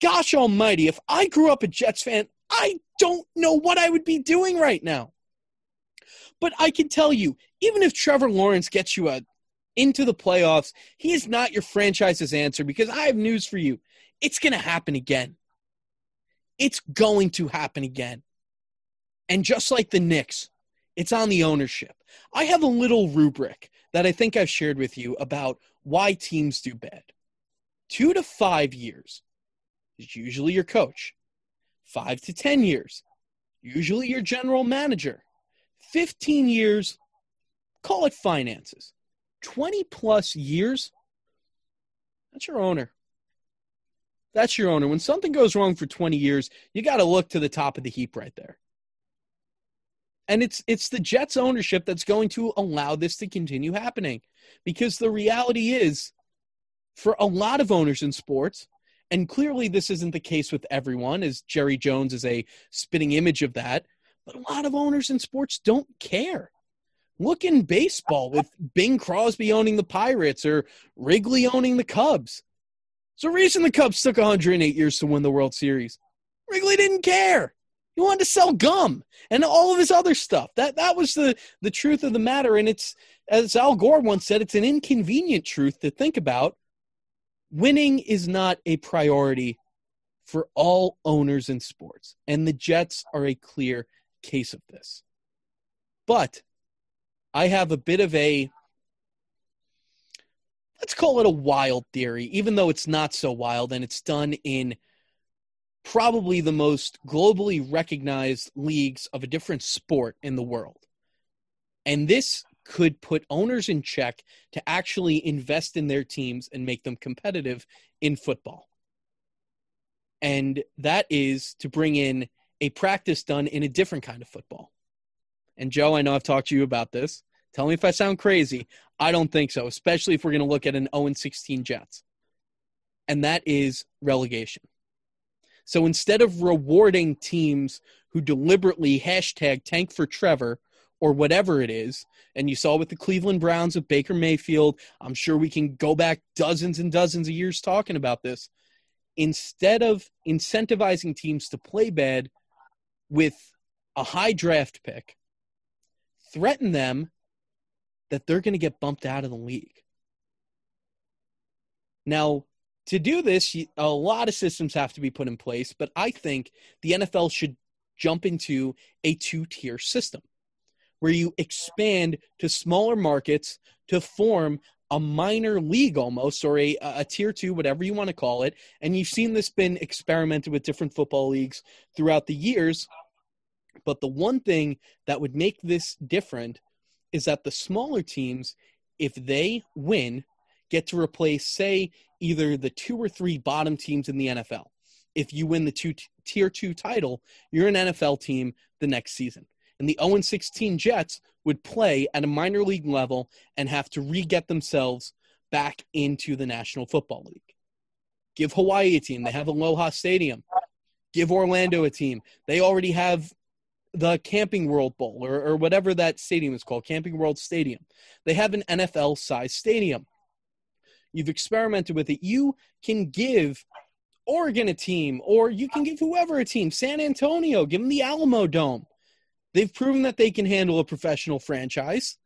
gosh Almighty, if I grew up a Jets fan, I don't know what I would be doing right now. But I can tell you, even if Trevor Lawrence gets you a into the playoffs, he is not your franchise's answer because I have news for you. It's going to happen again. It's going to happen again. And just like the Knicks, it's on the ownership. I have a little rubric that I think I've shared with you about why teams do bad. Two to five years is usually your coach. Five to 10 years, usually your general manager. 15 years, call it finances. 20 plus years, that's your owner. That's your owner. When something goes wrong for 20 years, you got to look to the top of the heap right there. And it's it's the Jets ownership that's going to allow this to continue happening. Because the reality is for a lot of owners in sports, and clearly this isn't the case with everyone as Jerry Jones is a spitting image of that, but a lot of owners in sports don't care. Look in baseball with Bing Crosby owning the Pirates or Wrigley owning the Cubs. It's the reason the Cubs took 108 years to win the World Series. Wrigley didn't care. He wanted to sell gum and all of his other stuff. That that was the the truth of the matter. And it's as Al Gore once said, it's an inconvenient truth to think about. Winning is not a priority for all owners in sports, and the Jets are a clear case of this. But I have a bit of a let's call it a wild theory, even though it's not so wild and it's done in probably the most globally recognized leagues of a different sport in the world. And this could put owners in check to actually invest in their teams and make them competitive in football. And that is to bring in a practice done in a different kind of football. And Joe, I know I've talked to you about this. Tell me if I sound crazy. I don't think so, especially if we're going to look at an 0 16 Jets. And that is relegation. So instead of rewarding teams who deliberately hashtag tank for Trevor or whatever it is, and you saw with the Cleveland Browns with Baker Mayfield, I'm sure we can go back dozens and dozens of years talking about this. Instead of incentivizing teams to play bad with a high draft pick, threaten them that they're going to get bumped out of the league. Now, to do this, a lot of systems have to be put in place, but I think the NFL should jump into a two tier system where you expand to smaller markets to form a minor league almost or a, a tier two whatever you want to call it and you've seen this been experimented with different football leagues throughout the years but the one thing that would make this different is that the smaller teams, if they win, get to replace, say, either the two or three bottom teams in the NFL. If you win the two tier two title, you're an NFL team the next season. And the 0 16 Jets would play at a minor league level and have to re get themselves back into the National Football League. Give Hawaii a team. They have Aloha Stadium. Give Orlando a team. They already have the Camping World Bowl or, or whatever that stadium is called, Camping World Stadium. They have an NFL sized stadium. You've experimented with it. You can give Oregon a team, or you can give whoever a team. San Antonio, give them the Alamodome. They've proven that they can handle a professional franchise.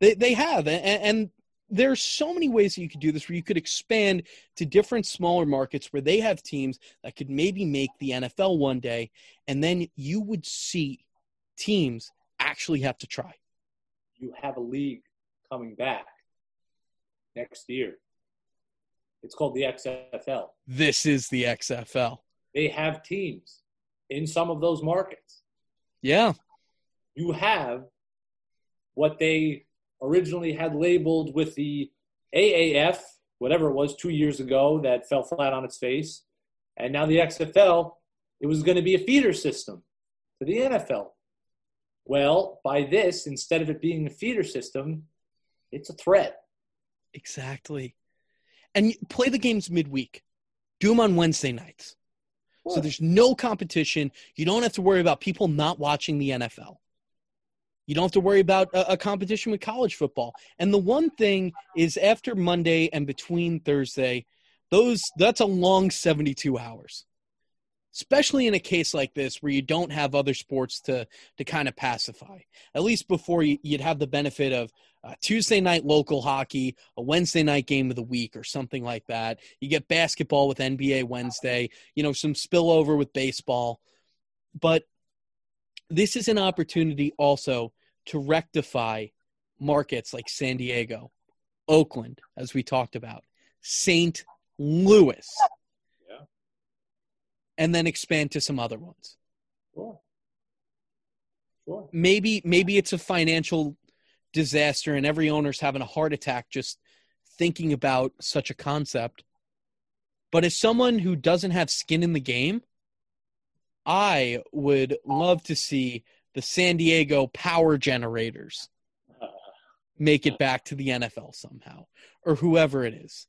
They they have, and, and there's so many ways that you could do this where you could expand to different smaller markets where they have teams that could maybe make the NFL one day, and then you would see teams actually have to try. You have a league coming back next year. It's called the XFL. This is the XFL. They have teams in some of those markets. Yeah. You have what they originally had labeled with the AAF, whatever it was, two years ago, that fell flat on its face. And now the XFL, it was going to be a feeder system to the NFL. Well, by this, instead of it being a feeder system, it's a threat. Exactly. And play the games midweek. Do them on Wednesday nights. So there's no competition. You don't have to worry about people not watching the NFL. You don't have to worry about a, a, competition with college football. And the one thing is after Monday and between Thursday, those that's a long 72 hours. Especially in a case like this where you don't have other sports to to kind of pacify. At least before you, would have the benefit of Tuesday night local hockey, a Wednesday night game of the week, or something like that. You get basketball with NBA Wednesday, you know, some spillover with baseball. But this is an opportunity also to rectify markets like San Diego, Oakland, as we talked about, St. Louis, yeah. and then expand to some other ones. Sure. Sure. Maybe maybe it's a financial disaster and every owner's having a heart attack just thinking about such a concept. But as someone who doesn't have skin in the game, I would love to see the San Diego power generators make it back to the NFL somehow, or whoever it is,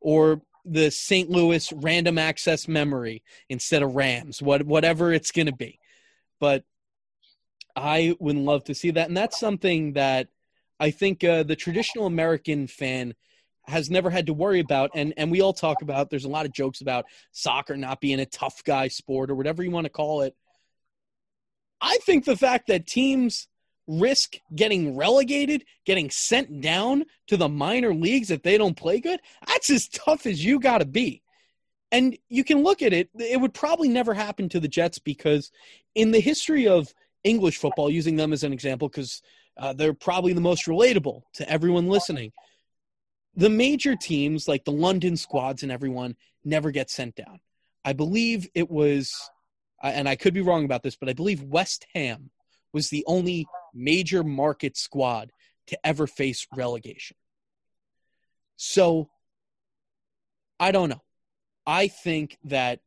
or the St. Louis random access memory instead of Rams, what, whatever it's going to be. But I would love to see that. And that's something that I think uh, the traditional American fan has never had to worry about. And, and we all talk about, there's a lot of jokes about soccer not being a tough guy sport or whatever you want to call it. I think the fact that teams risk getting relegated, getting sent down to the minor leagues if they don't play good, that's as tough as you got to be. And you can look at it, it would probably never happen to the Jets because in the history of English football, using them as an example, because uh, they're probably the most relatable to everyone listening. The major teams like the London squads and everyone never get sent down. I believe it was uh, and I could be wrong about this, but I believe West Ham was the only major market squad to ever face relegation. So I don't know. I think that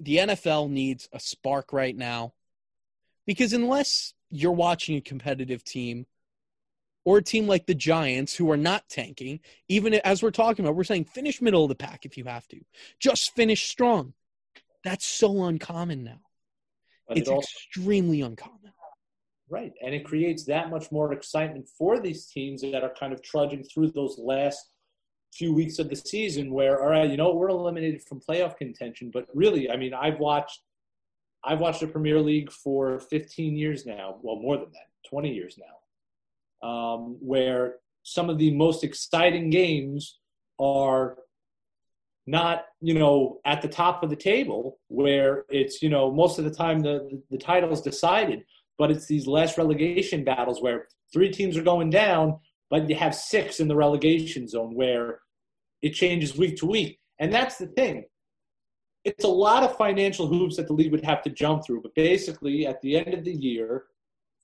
the NFL needs a spark right now because unless you're watching a competitive team or a team like the Giants who are not tanking, even as we're talking about, we're saying finish middle of the pack if you have to, just finish strong. That's so uncommon now. But it's it also, extremely uncommon. Right. And it creates that much more excitement for these teams that are kind of trudging through those last few weeks of the season where, all right, you know, we're eliminated from playoff contention. But really, I mean, I've watched I've watched the Premier League for 15 years now. Well, more than that, 20 years now. Um, where some of the most exciting games are not you know at the top of the table where it's you know most of the time the the title is decided but it's these last relegation battles where three teams are going down but you have six in the relegation zone where it changes week to week. And that's the thing. It's a lot of financial hoops that the league would have to jump through but basically at the end of the year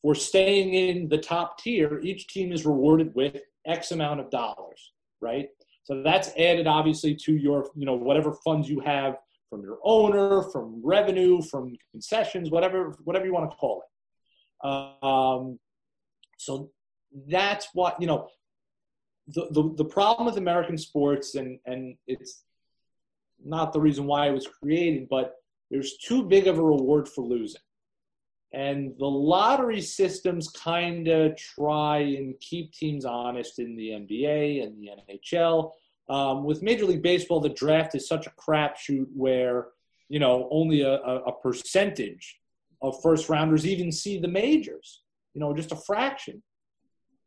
for staying in the top tier each team is rewarded with x amount of dollars right so that's added obviously to your, you know, whatever funds you have from your owner, from revenue, from concessions, whatever, whatever you want to call it. Um, so that's what you know. The, the the problem with American sports, and and it's not the reason why it was created, but there's too big of a reward for losing. And the lottery systems kind of try and keep teams honest in the NBA and the NHL. Um, with Major League Baseball, the draft is such a crapshoot where you know only a, a percentage of first rounders even see the majors. You know, just a fraction.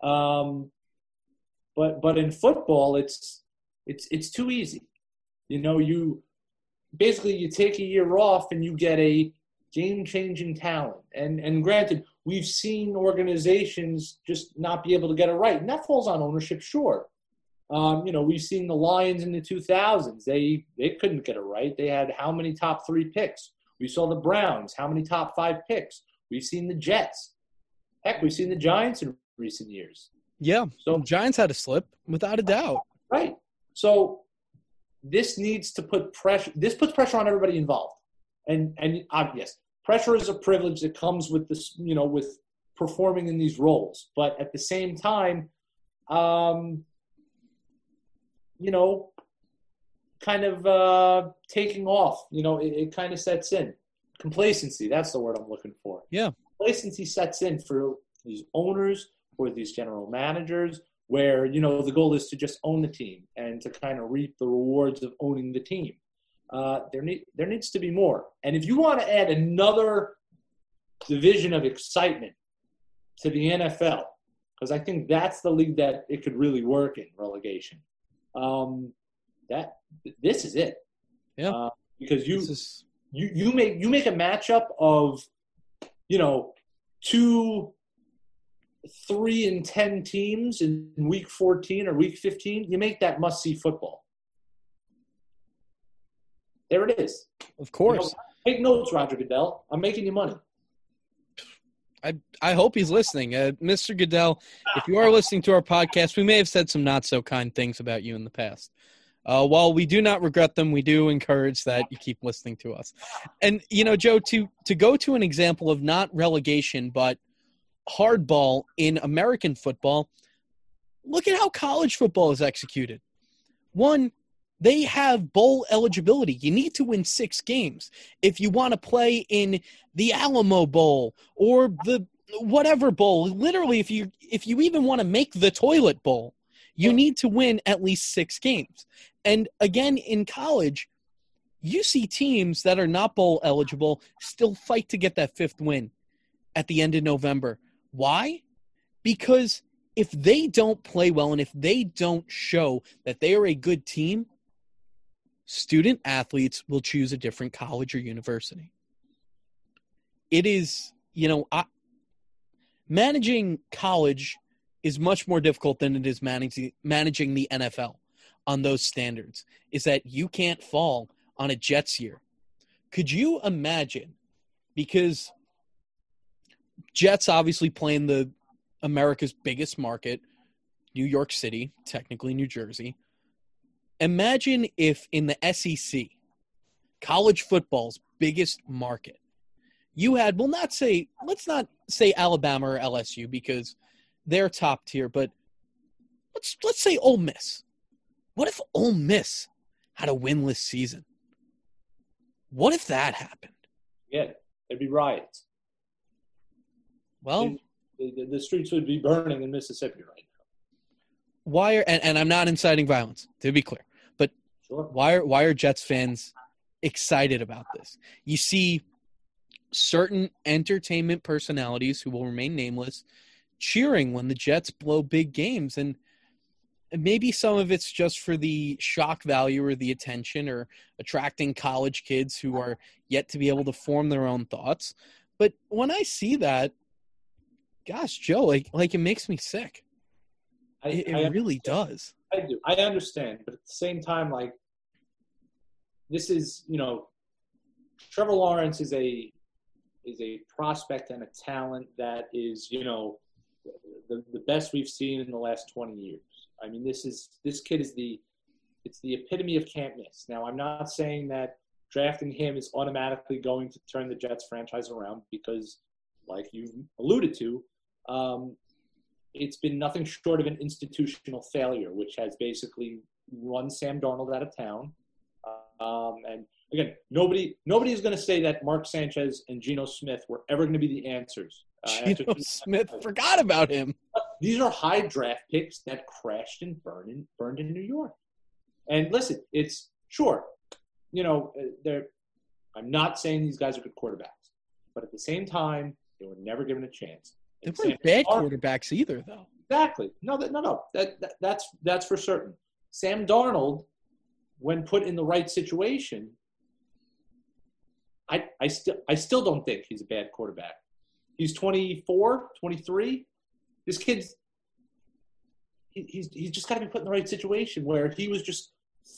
Um, but but in football, it's it's it's too easy. You know, you basically you take a year off and you get a game changing talent. And and granted, we've seen organizations just not be able to get it right, and that falls on ownership, sure. Um, you know, we've seen the Lions in the 2000s. They they couldn't get it right. They had how many top three picks? We saw the Browns. How many top five picks? We've seen the Jets. Heck, we've seen the Giants in recent years. Yeah. So Giants had a slip, without a doubt. Right. So this needs to put pressure. This puts pressure on everybody involved. And and yes, pressure is a privilege that comes with this. You know, with performing in these roles. But at the same time, um, you know, kind of uh, taking off. You know, it, it kind of sets in. Complacency. That's the word I'm looking for. Yeah. Complacency sets in for these owners, for these general managers, where you know the goal is to just own the team and to kind of reap the rewards of owning the team. Uh, there need there needs to be more. And if you want to add another division of excitement to the NFL, because I think that's the league that it could really work in relegation. Um, that this is it. Yeah. Uh, because you is... you you make you make a matchup of you know two three and ten teams in week 14 or week 15 you make that must see football there it is of course you know, take notes roger goodell i'm making you money I, I hope he's listening. Uh, Mr. Goodell, if you are listening to our podcast, we may have said some not so kind things about you in the past. Uh, while we do not regret them, we do encourage that you keep listening to us. And you know, Joe, to to go to an example of not relegation but hardball in American football, look at how college football is executed. One, they have bowl eligibility. You need to win six games if you want to play in the Alamo Bowl or the whatever bowl. Literally, if you if you even want to make the toilet bowl, you need to win at least six games. And again, in college, you see teams that are not bowl eligible still fight to get that fifth win at the end of November. Why? Because if they don't play well and if they don't show that they are a good team, student athletes will choose a different college or university. It is, you know, I, managing college is much more difficult than it is managing managing the NFL on those standards. Is that you can't fall on a Jets year. Could you imagine because Jets obviously playing the America's biggest market, New York City, technically New Jersey. Imagine if in the SEC, college football's biggest market, you had, well, not say, let's not say Alabama or LSU because they're top tier, but let's let's say Ole Miss. What if Ole Miss had a winless season? What if that happened? Yeah, it'd be riots. Well, the, the, the streets would be burning in Mississippi right now. Why are and, and I'm not inciting violence to be clear. Sure. Why are why are Jets fans excited about this? You see certain entertainment personalities who will remain nameless cheering when the Jets blow big games and maybe some of it's just for the shock value or the attention or attracting college kids who are yet to be able to form their own thoughts. But when I see that, gosh, Joe, like like it makes me sick. I, it, it I really does. I do. I understand, but at the same time, like this is, you know, Trevor Lawrence is a is a prospect and a talent that is, you know, the, the best we've seen in the last 20 years. I mean, this is this kid is the it's the epitome of can't miss. Now, I'm not saying that drafting him is automatically going to turn the Jets franchise around because, like you alluded to, um, it's been nothing short of an institutional failure, which has basically run Sam Darnold out of town. Um, and again, nobody nobody is going to say that Mark Sanchez and Geno Smith were ever going to be the answers. Uh, Geno Smith forgot about him. These are high draft picks that crashed and burned in, burned in New York. And listen, it's sure, you know, uh, they're. I'm not saying these guys are good quarterbacks, but at the same time, they were never given a chance. They weren't bad quarterbacks either, though. Exactly. No, that, no, no. That, that, that's that's for certain. Sam Darnold, when put in the right situation, I, I still I still don't think he's a bad quarterback. He's 24, 23. This kid's he, he's he's just got to be put in the right situation where he was just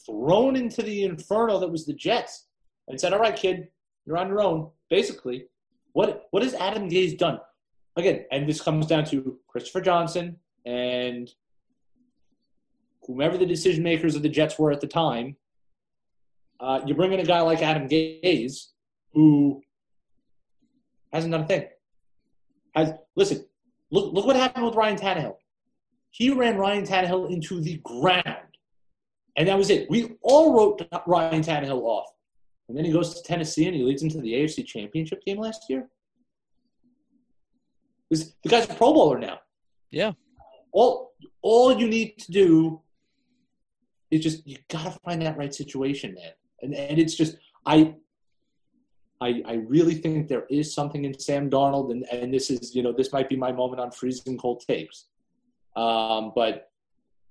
thrown into the inferno that was the Jets and said, "All right, kid, you're on your own." Basically, what what has Adam Gase done? Again, and this comes down to Christopher Johnson and whomever the decision makers of the Jets were at the time. Uh, you bring in a guy like Adam Gase, who hasn't done a thing. Has listen, look look what happened with Ryan Tannehill. He ran Ryan Tannehill into the ground, and that was it. We all wrote Ryan Tannehill off, and then he goes to Tennessee and he leads them to the AFC Championship game last year. This, the guy's a Pro Bowler now. Yeah. All all you need to do is just you gotta find that right situation, man. And and it's just I I, I really think there is something in Sam Darnold, and, and this is, you know, this might be my moment on freezing cold takes. Um, but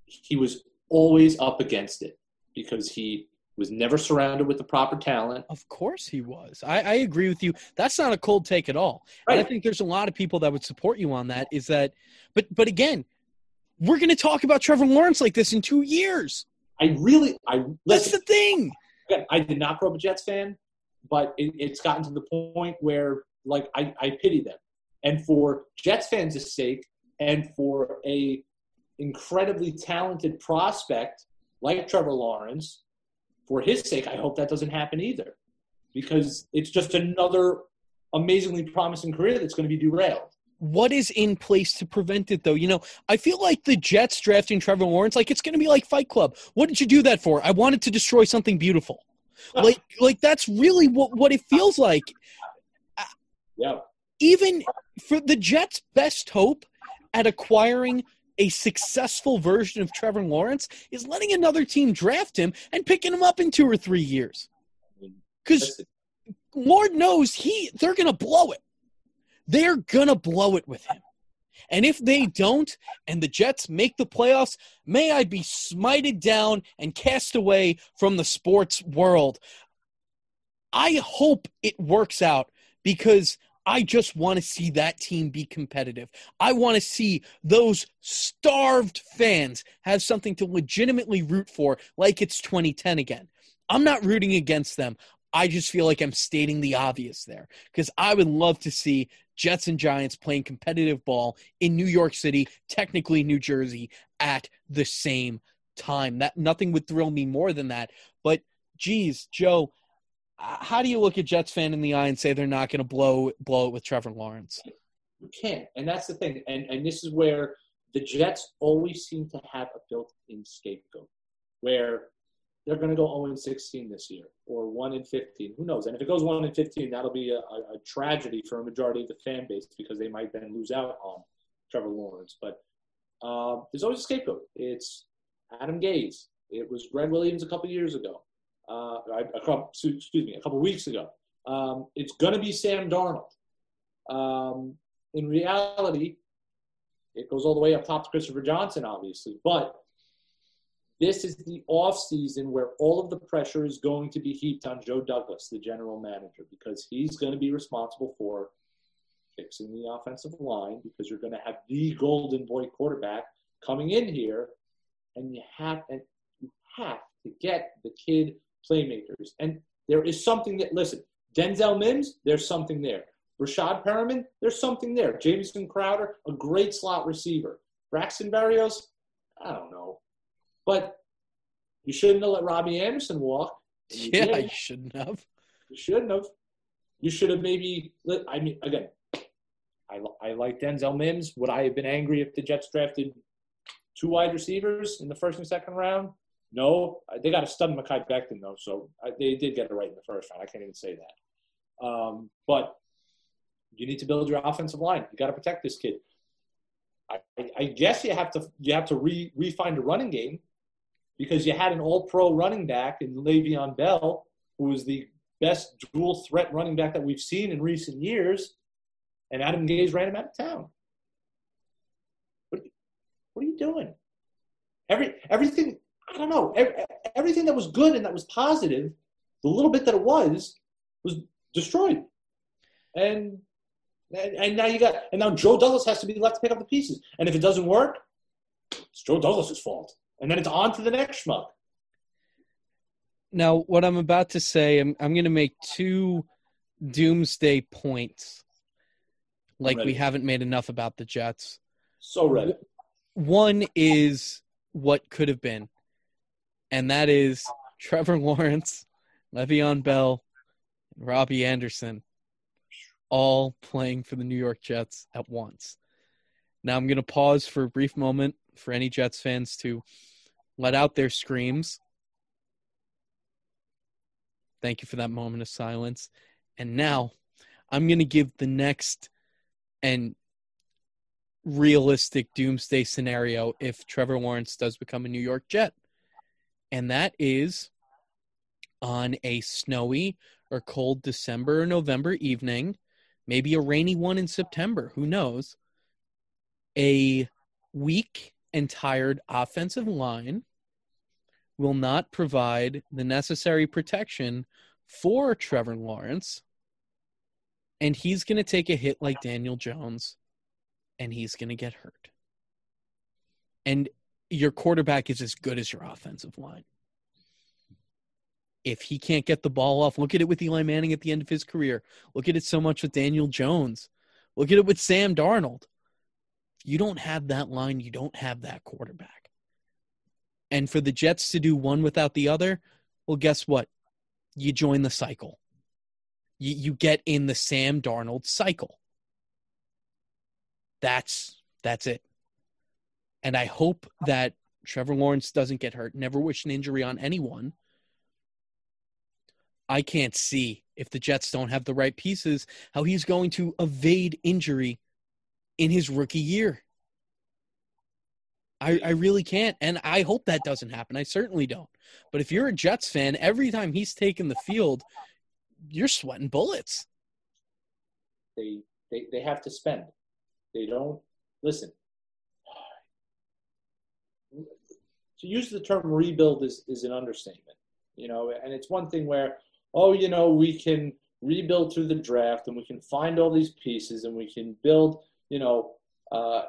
he was always up against it because he was never surrounded with the proper talent. Of course he was. I, I agree with you. That's not a cold take at all. Right. I think there's a lot of people that would support you on that. Is that, but but again, we're going to talk about Trevor Lawrence like this in two years. I really, I listen, that's the thing. I did not grow up a Jets fan but it, it's gotten to the point where like I, I pity them. And for Jets fans' sake, and for a incredibly talented prospect like Trevor Lawrence, for his sake, I hope that doesn't happen either, because it's just another amazingly promising career that's going to be derailed. What is in place to prevent it, though? You know, I feel like the Jets drafting Trevor Lawrence, like it's going to be like Fight Club. What did you do that for? I wanted to destroy something beautiful [LAUGHS] like like that's really what what it feels like. Yeah. Even for the Jets' best hope at acquiring a successful version of Trevor Lawrence is letting another team draft him and picking him up in two or three years. Because Lord knows he they're gonna blow it. They're gonna blow it with him. And if they don't, and the Jets make the playoffs, may I be smited down and cast away from the sports world. I hope it works out because I just want to see that team be competitive. I want to see those starved fans have something to legitimately root for, like it's 2010 again. I'm not rooting against them. I just feel like I'm stating the obvious there because I would love to see Jets and Giants playing competitive ball in New York City, technically New Jersey, at the same time. That nothing would thrill me more than that. But geez, Joe, how do you look at Jets fan in the eye and say they're not going to blow blow it with Trevor Lawrence? You can't, and that's the thing. And and this is where the Jets always seem to have a built-in scapegoat, where they're going to go 0 16 this year or 1 in 15. Who knows? And if it goes 1 in 15, that'll be a, a, tragedy for a majority of the fan base because they might then lose out on Trevor Lawrence. But uh, there's always a scapegoat. It's Adam Gase. It was Gregg Williams a couple years ago. Uh, a couple, excuse me, a couple weeks ago. Um, it's going to be Sam Darnold. Um, in reality, it goes all the way up top to Christopher Johnson, obviously. But this is the off season where all of the pressure is going to be heaped on Joe Douglas, the general manager, because he's going to be responsible for fixing the offensive line because you're going to have the golden boy quarterback coming in here, and you have and you have to get the kid playmakers. And there is something that listen, Denzel Mims, there's something there. Rashad Perriman, there's something there. Jamison Crowder, a great slot receiver. Braxton Berrios, I don't know. But you shouldn't have let Robbie Anderson walk. You yeah, did. you shouldn't have. You shouldn't have. You should have maybe. I mean, again, I, I like Denzel Mims. Would I have been angry if the Jets drafted two wide receivers in the first and second round? No, they got a stud Mekhi Becton though, so I, they did get it right in the first round. I can't even say that. Um, but you need to build your offensive line. You got to protect this kid. I, I, guess you have to you have to re, refine the running game because you had an All-Pro running back in Le'Veon Bell, who was the best dual threat running back that we've seen in recent years, and Adam Gase ran him out of town. What, what are you doing? Every everything I don't know. Everything that was good and that was positive, the little bit that it was, was destroyed. And and, and now you got and now Joe Douglas has to be left to pick up the pieces. And if it doesn't work, it's Joe Douglas's fault. And then it's on to the next schmuck. Now, what I'm about to say, I'm, I'm going to make two doomsday points. Like we haven't made enough about the Jets. So ready. One is what could have been, and that is Trevor Lawrence, Le'Veon Bell, and Robbie Anderson all playing for the New York Jets at once. Now I'm going to pause for a brief moment for any Jets fans to let out their screams. Thank you for that moment of silence. And now I'm going to give the next and realistic doomsday scenario if Trevor Lawrence does become a New York Jet. And that is on a snowy or cold December or November evening, maybe a rainy one in September, who knows? A weak and tired offensive line will not provide the necessary protection for Trevor Lawrence. And he's going to take a hit like Daniel Jones and he's going to get hurt. And your quarterback is as good as your offensive line. If he can't get the ball off, look at it with Eli Manning at the end of his career. Look at it so much with Daniel Jones. Look at it with Sam Darnold. You don't have that line, you don't have that quarterback. And for the Jets to do one without the other, well, guess what? You join the cycle. You, you get in the Sam Darnold cycle. That's that's it. And I hope that Trevor Lawrence doesn't get hurt. Never wish an injury on anyone. I can't see if the Jets don't have the right pieces how he's going to evade injury in his rookie year. I, I really can't. And I hope that doesn't happen. I certainly don't. But if you're a Jets fan, every time he's taken the field, you're sweating bullets. They they, they have to spend. They don't listen. To use the term rebuild is, is an understatement. You know, and it's one thing where, oh, you know, we can rebuild through the draft and we can find all these pieces and we can build, you know, uh,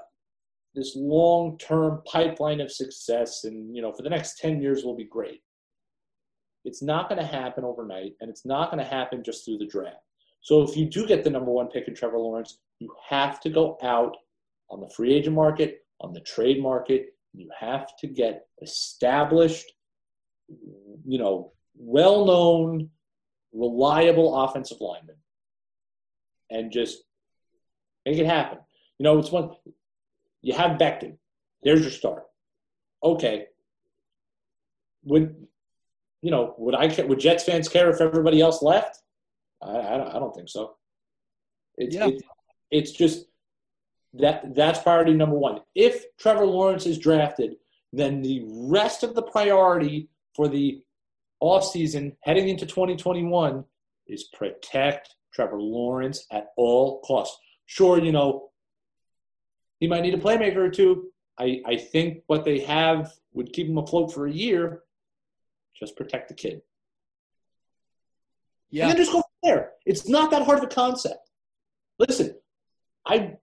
this long-term pipeline of success and you know for the next 10 years will be great it's not going to happen overnight and it's not going to happen just through the draft so if you do get the number one pick in trevor lawrence you have to go out on the free agent market on the trade market you have to get established you know well-known reliable offensive linemen and just make it happen you know it's one you have Becton. There's your start. Okay. Would you know? Would I? Would Jets fans care if everybody else left? I, I, don't, I don't think so. It's, yeah. It, it's just that that's priority number one. If Trevor Lawrence is drafted, then the rest of the priority for the offseason heading into 2021 is protect Trevor Lawrence at all costs. Sure, you know, he might need a playmaker or two. I, I think what they have would keep him afloat for a year. Just protect the kid. Yeah. And then just go from there. It's not that hard of a concept. Listen, I,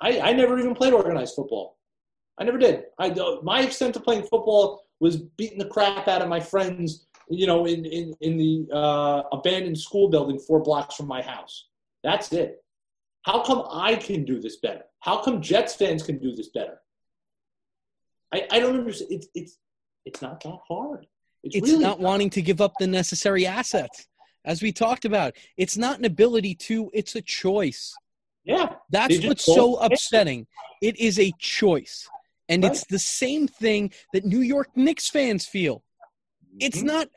I, I never even played organized football. I never did. I my extent of playing football was beating the crap out of my friends, you know, in in in the uh, abandoned school building four blocks from my house. That's it. How come I can do this better? How come Jets fans can do this better? I, I don't understand. It's it's it's not that hard. It's, it's really not, not wanting to give up the necessary assets, as we talked about. It's not an ability to. It's a choice. Yeah, that's what's so upsetting. It is a choice, And right. it's the same thing that New York Knicks fans feel. It's the same thing that New York Knicks fans feel. Mm-hmm. It's not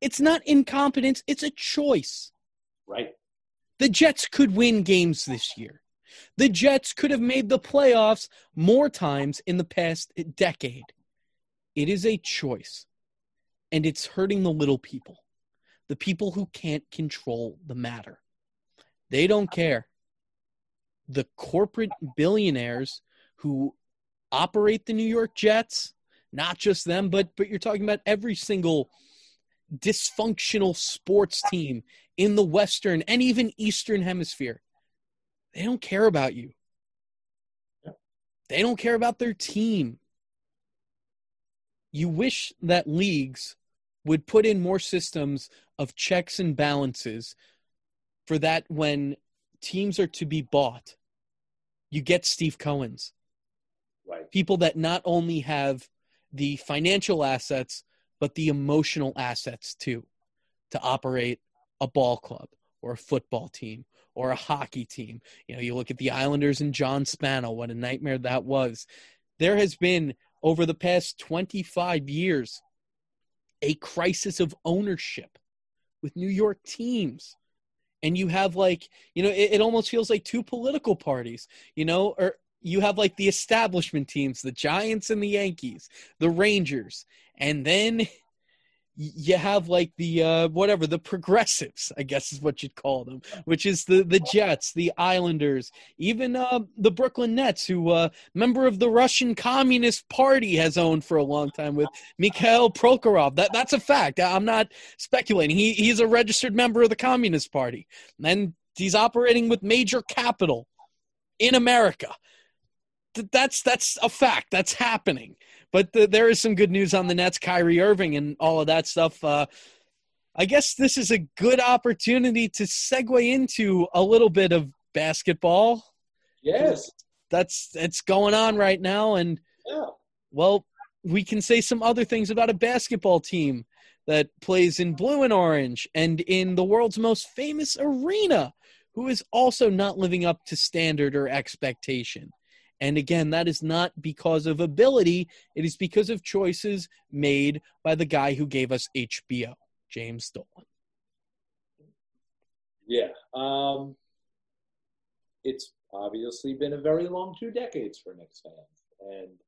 it's not incompetence, it's a choice. Right. The Jets could win games this year. The Jets could have made the playoffs more times in the past decade. It is a choice, and it's hurting the little people, the people who can't control the matter. They don't care. The corporate billionaires who operate the New York Jets, not just them, but but you're talking about every single dysfunctional sports team in the Western and even Eastern Hemisphere. They don't care about you. They don't care about their team. You wish that leagues would put in more systems of checks and balances for that when teams are to be bought. You get Steve Cohen's. Right. People that not only have the financial assets, but the emotional assets too to operate a ball club or a football team or a hockey team. You know, you look at the Islanders and John Spano, what a nightmare that was. There has been over the past 25 years a crisis of ownership with New York teams. And you have like, you know, it, it almost feels like two political parties, you know, or you have like the establishment teams, the Giants and the Yankees, the Rangers, and then you have like the uh, whatever the progressives i guess is what you'd call them which is the the jets the islanders even uh, the brooklyn nets who uh member of the russian communist party has owned for a long time with mikhail prokhorov. That that's a fact. I'm not speculating. He he's a registered member of the communist party and he's operating with major capital in america. That's that's a fact. That's happening but the, there is some good news on the Nets, Kyrie Irving, and all of that stuff. Uh, I guess this is a good opportunity to segue into a little bit of basketball. Yes, that's it's going on right now, and yeah. well, we can say some other things about a basketball team that plays in blue and orange and in the world's most famous arena, who is also not living up to standard or expectation. And again, that is not because of ability, it is because of choices made by the guy who gave us HBO, James Dolan. Yeah. Um, it's obviously been a very long two decades for Knicks fans. And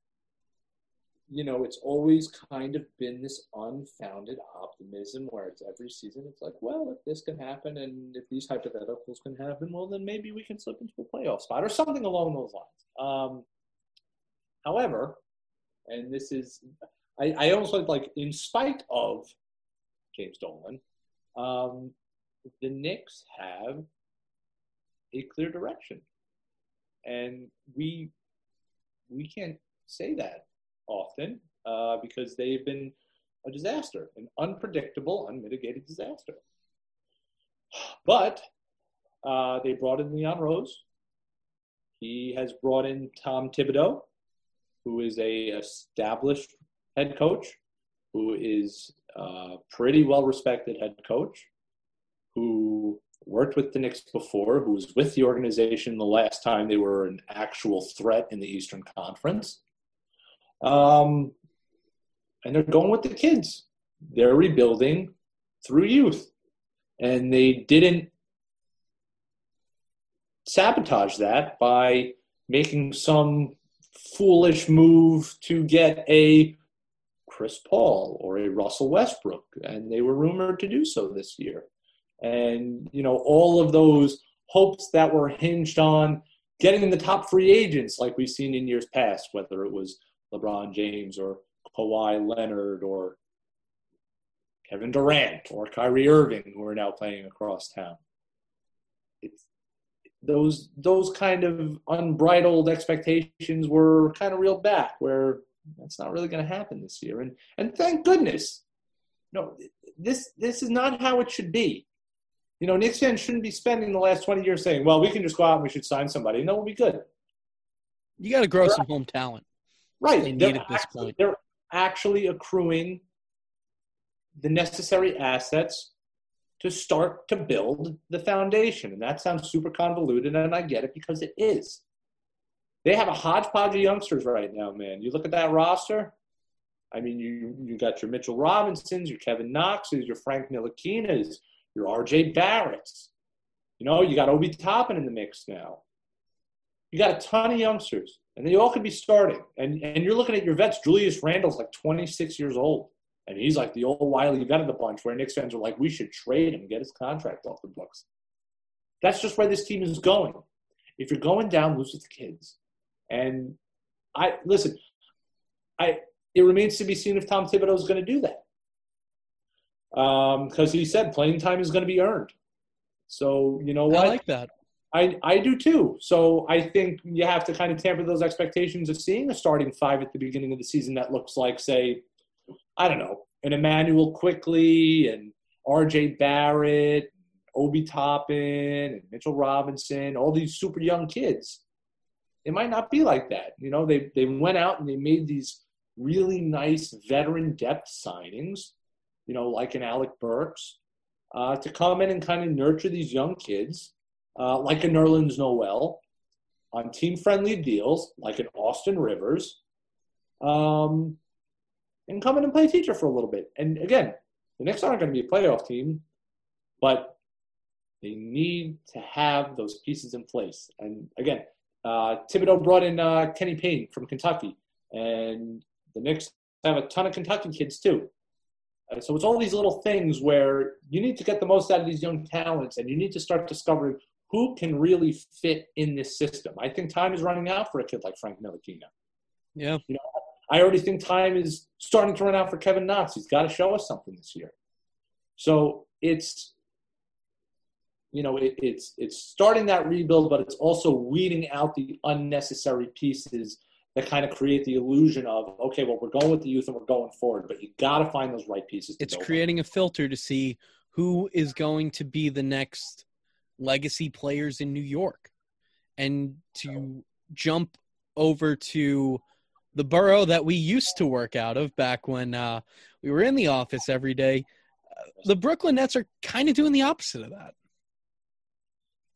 you know, it's always kind of been this unfounded optimism where it's every season, it's like, well, if this can happen and if these hypotheticals can happen, well, then maybe we can slip into a playoff spot or something along those lines. Um, however, and this is, I, I also like, in spite of James Dolan, um, the Knicks have a clear direction. And we we can't say that often uh, because they've been a disaster, an unpredictable, unmitigated disaster. But uh, they brought in Leon Rose. He has brought in Tom Thibodeau, who is a established head coach, who is a pretty well respected head coach, who worked with the Knicks before, who was with the organization the last time they were an actual threat in the Eastern Conference. Um, and they're going with the kids. They're rebuilding through youth. And they didn't sabotage that by making some foolish move to get a Chris Paul or a Russell Westbrook. And they were rumored to do so this year. And, you know, all of those hopes that were hinged on getting the top free agents like we've seen in years past, whether it was LeBron James or Kawhi Leonard or Kevin Durant or Kyrie Irving, who are now playing across town. It's those those kind of unbridled expectations were kind of reeled back, where that's not really going to happen this year. And and thank goodness, no, this this is not how it should be. You know, Knicks fans shouldn't be spending the last twenty years saying, "Well, we can just go out and we should sign somebody," and that will be good. You got to grow some home talent. Right. They need at this actually, point. They're actually accruing the necessary assets to start to build the foundation. And that sounds super convoluted, and I get it because it is. they have a hodgepodge of youngsters right now, man. You look at that roster. I mean, you you got your Mitchell Robinsons, your Kevin Knoxes, your Frank Ntilikina's, your R.J. Barrett's. You know, you got Obi Toppin in the mix now. You got a ton of youngsters, and they all could be starting. And and you're looking at your vets. Julius Randle's like 26 years old, and he's like the old wily vet of the bunch. Where Knicks fans are like, we should trade him, get his contract off the books. That's just where this team is going. If you're going down, lose with the kids. And I listen, I it remains to be seen if Tom Thibodeau is going to do that. Because um, he said playing time is going to be earned. So you know what? I like that. I, I do too. So I think you have to kind of tamper those expectations of seeing a starting five at the beginning of the season that looks like, say, I don't know, an Immanuel Quickley and R.J. Barrett, Obi Toppin, and Mitchell Robinson, all these super young kids it might not be like that. You know, they, they went out and they made these really nice veteran depth signings, you know, like an Alec Burks, uh, to come in and kind of nurture these young kids, uh, like a Nerlens Noel, on team friendly deals, like an Austin Rivers, um, and come in and play teacher for a little bit. And again, the Knicks aren't going to be a playoff team, but they need to have those pieces in place. And again, uh, Thibodeau brought in uh, Kenny Payne from Kentucky, and the Knicks have a ton of Kentucky kids too. Uh, so it's all these little things where you need to get the most out of these young talents, and you need to start discovering who can really fit in this system. I think time is running out for a kid like Frank Ntilikina. Yeah, you know, I already think time is starting to run out for Kevin Knox. He's got to show us something this year. So it's you know, it, it's it's starting that rebuild, but it's also weeding out the unnecessary pieces that kind of create the illusion of okay, well, we're going with the youth and we're going forward, but you got to find those right pieces. it's creating a filter to see who is going to be the next legacy players in New York, and to jump over to the borough that we used to work out of back when uh, we were in the office every day. The Brooklyn Nets are kind of doing the opposite of that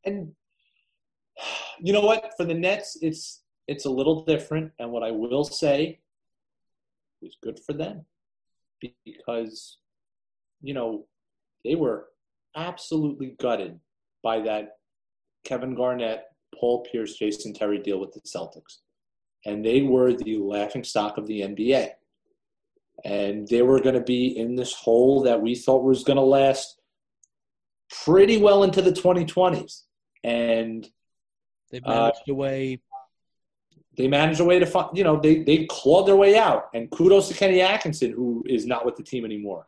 and you know what? For the Nets, it's it's a little different. And what I will say is good for them because you know they were absolutely gutted by that Kevin Garnett, Paul Pierce, Jason Terry deal with the Celtics. And they were the laughing stock of the NBA. And they were going to be in this hole that we thought was going to last pretty well into the 2020s and they managed uh, a way. They managed a way to find, you know, they they clawed their way out. And kudos to Kenny Atkinson, who is not with the team anymore.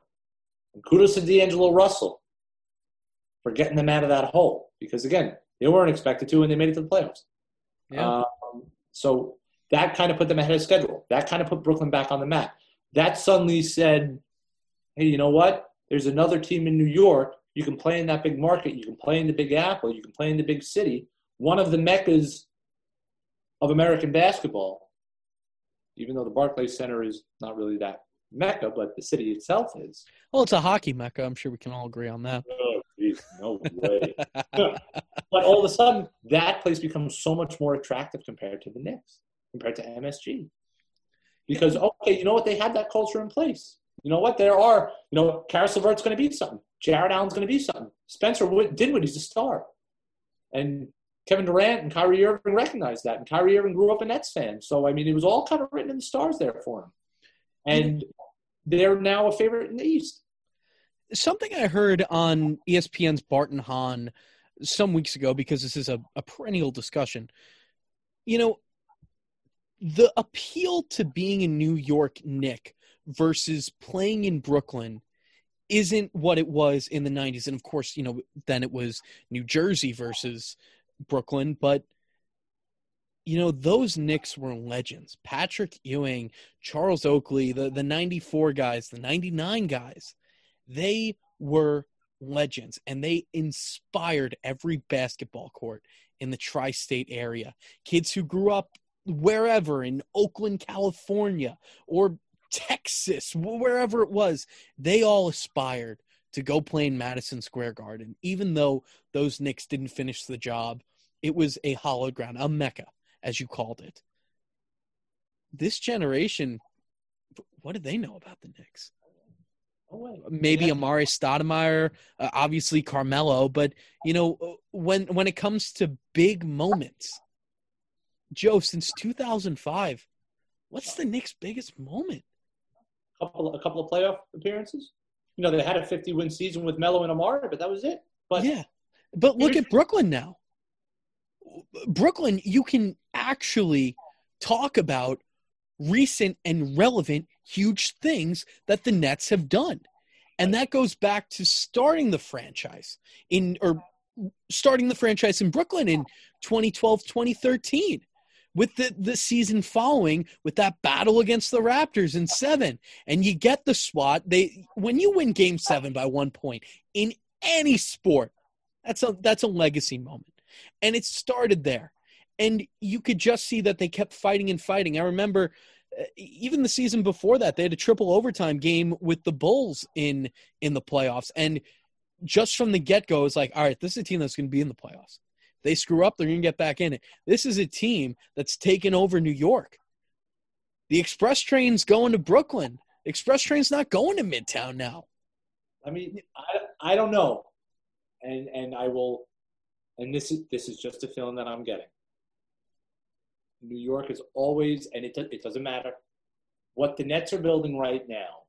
And kudos to D'Angelo Russell for getting them out of that hole because again, they weren't expected to, and they made it to the playoffs. Yeah. Um, so that kind of put them ahead of schedule. That kind of put Brooklyn back on the map. That suddenly said, hey, you know what? There's another team in New York you can play in that big market. You can play in the Big Apple. You can play in the big city. One of the meccas of American basketball, even though the Barclays Center is not really that mecca, but the city itself is. Well, it's a hockey mecca. I'm sure we can all agree on that. Geez, no way. [LAUGHS] but all of a sudden, that place becomes so much more attractive compared to the Knicks, compared to MSG. Because, okay, you know what? They had that culture in place. You know what? There are, you know, Caris LeVert's going to be something. Jarrett Allen's going to be something. Spencer Dinwiddie's a star. And Kevin Durant and Kyrie Irving recognized that. And Kyrie Irving grew up a Nets fan. So, I mean, it was all kind of written in the stars there for him. And they're now a favorite in the East. Something I heard on ESPN's Barton Hahn some weeks ago, because this is a, a perennial discussion. You know, the appeal to being a New York Nick versus playing in Brooklyn isn't what it was in the 90s and of course you know then it was new jersey versus brooklyn but you know those Knicks were legends. Patrick ewing charles oakley the, the 94 guys the 99 guys they were legends and they inspired every basketball court in the tri-state area kids who grew up wherever in oakland california or Texas, wherever it was, they all aspired to go play in Madison Square Garden. Even though those Knicks didn't finish the job, it was a hallowed ground, a mecca. as you called it. This generation, what do they know about the Knicks? Maybe yeah. Amar'e Stoudemire, uh, obviously Carmelo, but you know when when it comes to big moments, Joe, since 2005, what's the Knicks' biggest moment? A couple, a couple of playoff appearances. You know, they had a 50 win season with Melo and Amar'e, but that was it. But yeah, but look at Brooklyn now. Brooklyn, you can actually talk about recent and relevant huge things that the Nets have done. And that goes back to starting the franchise in or starting the franchise in Brooklyn in 2012, 2013 with the, the season following with that battle against the Raptors in seven. And you get the swat. They when you win game seven by one point in any sport, that's a that's a legacy moment. And it started there. And you could just see that they kept fighting and fighting. I remember uh, even the season before that, they had a triple overtime game with the Bulls in in the playoffs. And just from the get go, it's like, all right, this is a team that's going to be in the playoffs. They screw up, they're going to get back in it. This is a team that's taken over New York. The express train's going to Brooklyn. express train's not going to Midtown now. I mean, I, I don't know, and and I will, and this is this is just a feeling that I'm getting. New York is always, and it it doesn't matter what the Nets are building right now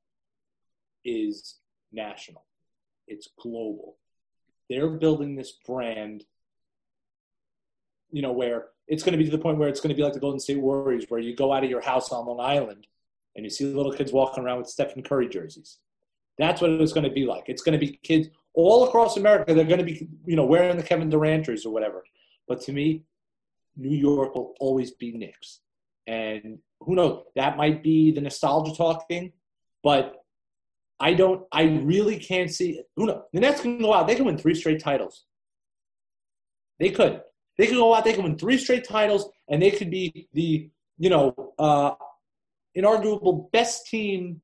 is national. It's global. They're building this brand you know, where it's going to be to the point where it's going to be like the Golden State Warriors, where you go out of your house on Long Island and you see little kids walking around with Stephen Curry jerseys. That's what it's going to be like. It's going to be kids all across America. They're going to be, you know, wearing the Kevin Durant jerseys or whatever. But to me, New York will always be Knicks. And who knows? That might be the nostalgia talking, but I don't. I really can't see. Who knows? The Nets can go out. They can win three straight titles. They could. They could go out, they can win three straight titles, and they could be the, you know, uh, inarguable best team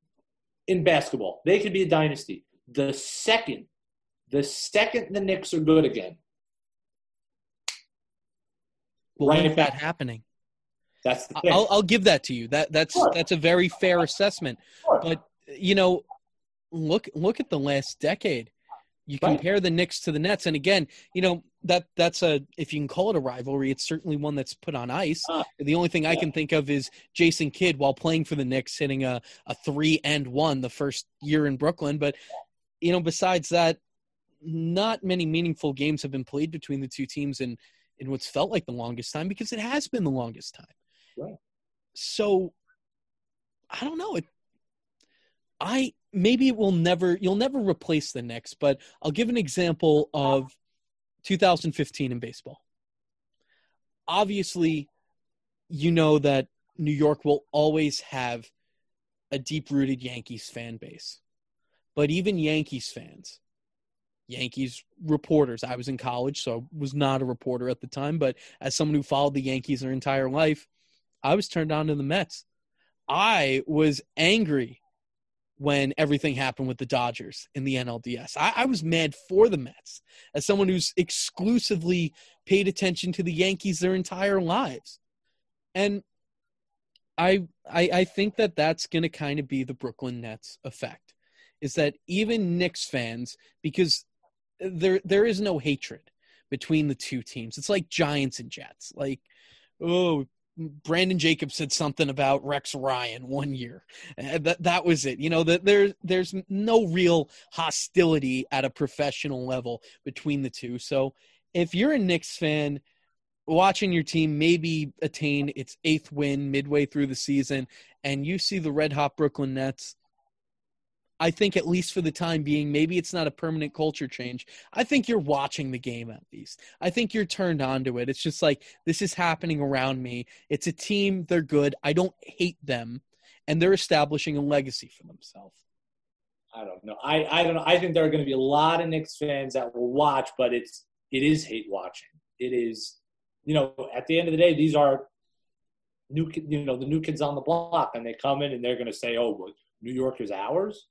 in basketball. They could be a dynasty. The second, the second the Knicks are good again. Well, right when is that happening? That's the thing. I'll, I'll give that to you. That that's sure. that's a very fair assessment. Sure. But you know, look look at the last decade. You compare the Knicks to the Nets, and again, you know that that's a if you can call it a rivalry, it's certainly one that's put on ice. Uh, the only thing yeah. I can think of is Jason Kidd while playing for the Knicks hitting a a three and one the first year in Brooklyn. But you know, besides that, not many meaningful games have been played between the two teams in in what's felt like the longest time because it has been the longest time. Right. So I don't know. It I maybe it will never you'll never replace the Knicks, but I'll give an example of 2015 in baseball. Obviously, you know that New York will always have a deep-rooted Yankees fan base. But even Yankees fans, Yankees reporters, I was in college, so I was not a reporter at the time, but as someone who followed the Yankees their entire life, I was turned on to the Mets. I was angry when everything happened with the Dodgers in the NLDS. I, I, was mad for the Mets as someone who's exclusively paid attention to the Yankees their entire lives. And I, I, I think that that's going to kind of be the Brooklyn Nets effect is that even Knicks fans, because there there is no hatred between the two teams. It's like Giants and Jets. Like, oh, Brandon Jacobs said something about Rex Ryan one year. Uh, that that was it. You know that there there's no real hostility at a professional level between the two. So if you're a Knicks fan watching your team maybe attain its eighth win midway through the season and you see the red hot Brooklyn Nets I think at least for the time being, maybe it's not a permanent culture change. I think you're watching the game at least. I think you're turned on to it. It's just like this is happening around me. It's a team, they're good. I don't hate them, and they're establishing a legacy for themselves. I don't know. I, I don't know. I think there are going to be a lot of Knicks fans that will watch, but it's it is hate watching. It is, you know, at the end of the day, these are new, you know, the new kids on the block, and they come in and they're going to say, "Oh, well, New York is ours."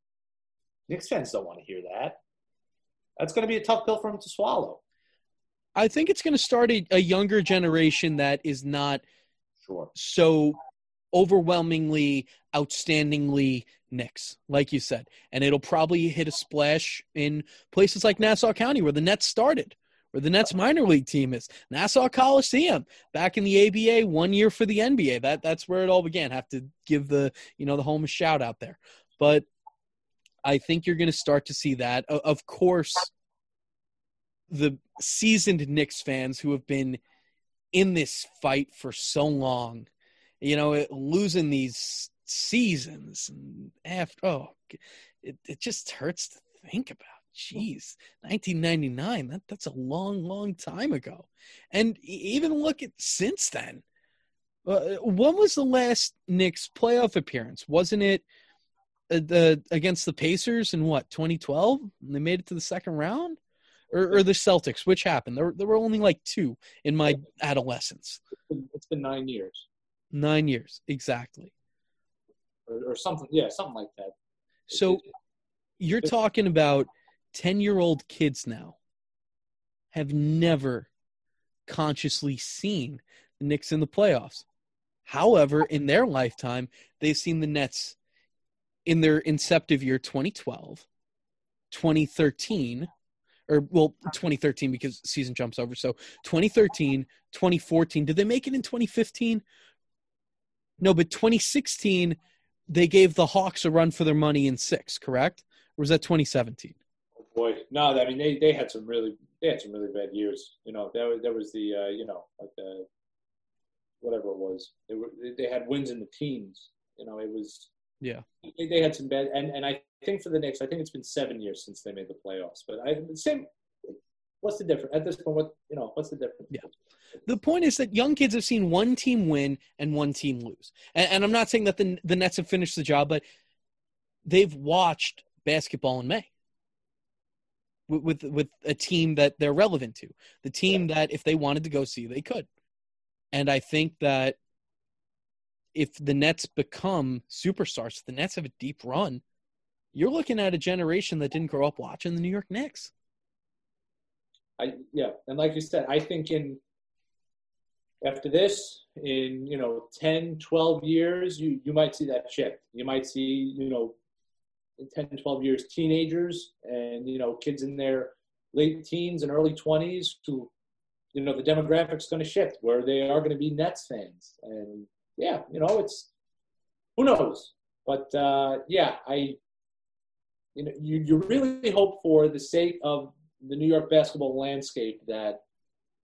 Knicks fans don't want to hear that. That's going to be a tough pill for him to swallow. I think it's going to start a, a younger generation that is not Sure. So overwhelmingly, outstandingly Knicks, like you said. And it'll probably hit a splash in places like Nassau County where the Nets started, where the Nets minor league team is. Nassau Coliseum, back in the ABA, one year for the NBA. That that's where it all began. Have to give the you know the home a shout out there. But I think you're going to start to see that. Of course, the seasoned Knicks fans who have been in this fight for so long, you know, losing these seasons and after oh, it it just hurts to think about. Jeez, 1999. That that's a long, long time ago. And even look at since then. Uh, when was the last Knicks playoff appearance? Wasn't it Uh, the against the Pacers in what 2012? They made it to the second round, or, or the Celtics? Which happened? There there were only like two in my adolescence. It's been, it's been nine years. Nine years exactly, or, or something. Yeah, something like that. So you're talking about ten year old kids now have never consciously seen the Knicks in the playoffs. However, in their lifetime, they've seen the Nets in their inceptive year 2012, 2013, or well, 2013 because season jumps over. So 2013, 2014. Did they make it in 2015? No, but 2016, they gave the Hawks a run for their money in six, correct? Or was that 2017? Oh boy, no, I mean they, they had some really they had some really bad years. You know, that was that was the uh, you know like the whatever it was. They were they had wins in the teens. You know, it was yeah. They, they had some bad, and, and I think for the Knicks, I think it's been seven years since they made the playoffs. But I the same. What's the difference at this point? What you know? What's the difference? Yeah. The point is that young kids have seen one team win and one team lose, and, and I'm not saying that the the Nets have finished the job, but they've watched basketball in May with with, a team that they're relevant to, the team that if they wanted to go see, they could. And I think that if the Nets become superstars, the Nets have a deep run, you're looking at a generation that didn't grow up watching the New York Knicks. I yeah, and like you said, I think in after this, in you know 10, 12 years, you you might see that shift. You might see you know in 10, 12 years, teenagers and you know kids in their late teens and early 20s who you know the demographics going to shift where they are going to be Nets fans and yeah, you know, it's who knows. But uh, yeah, I you know you, you really hope for the sake of the New York basketball landscape that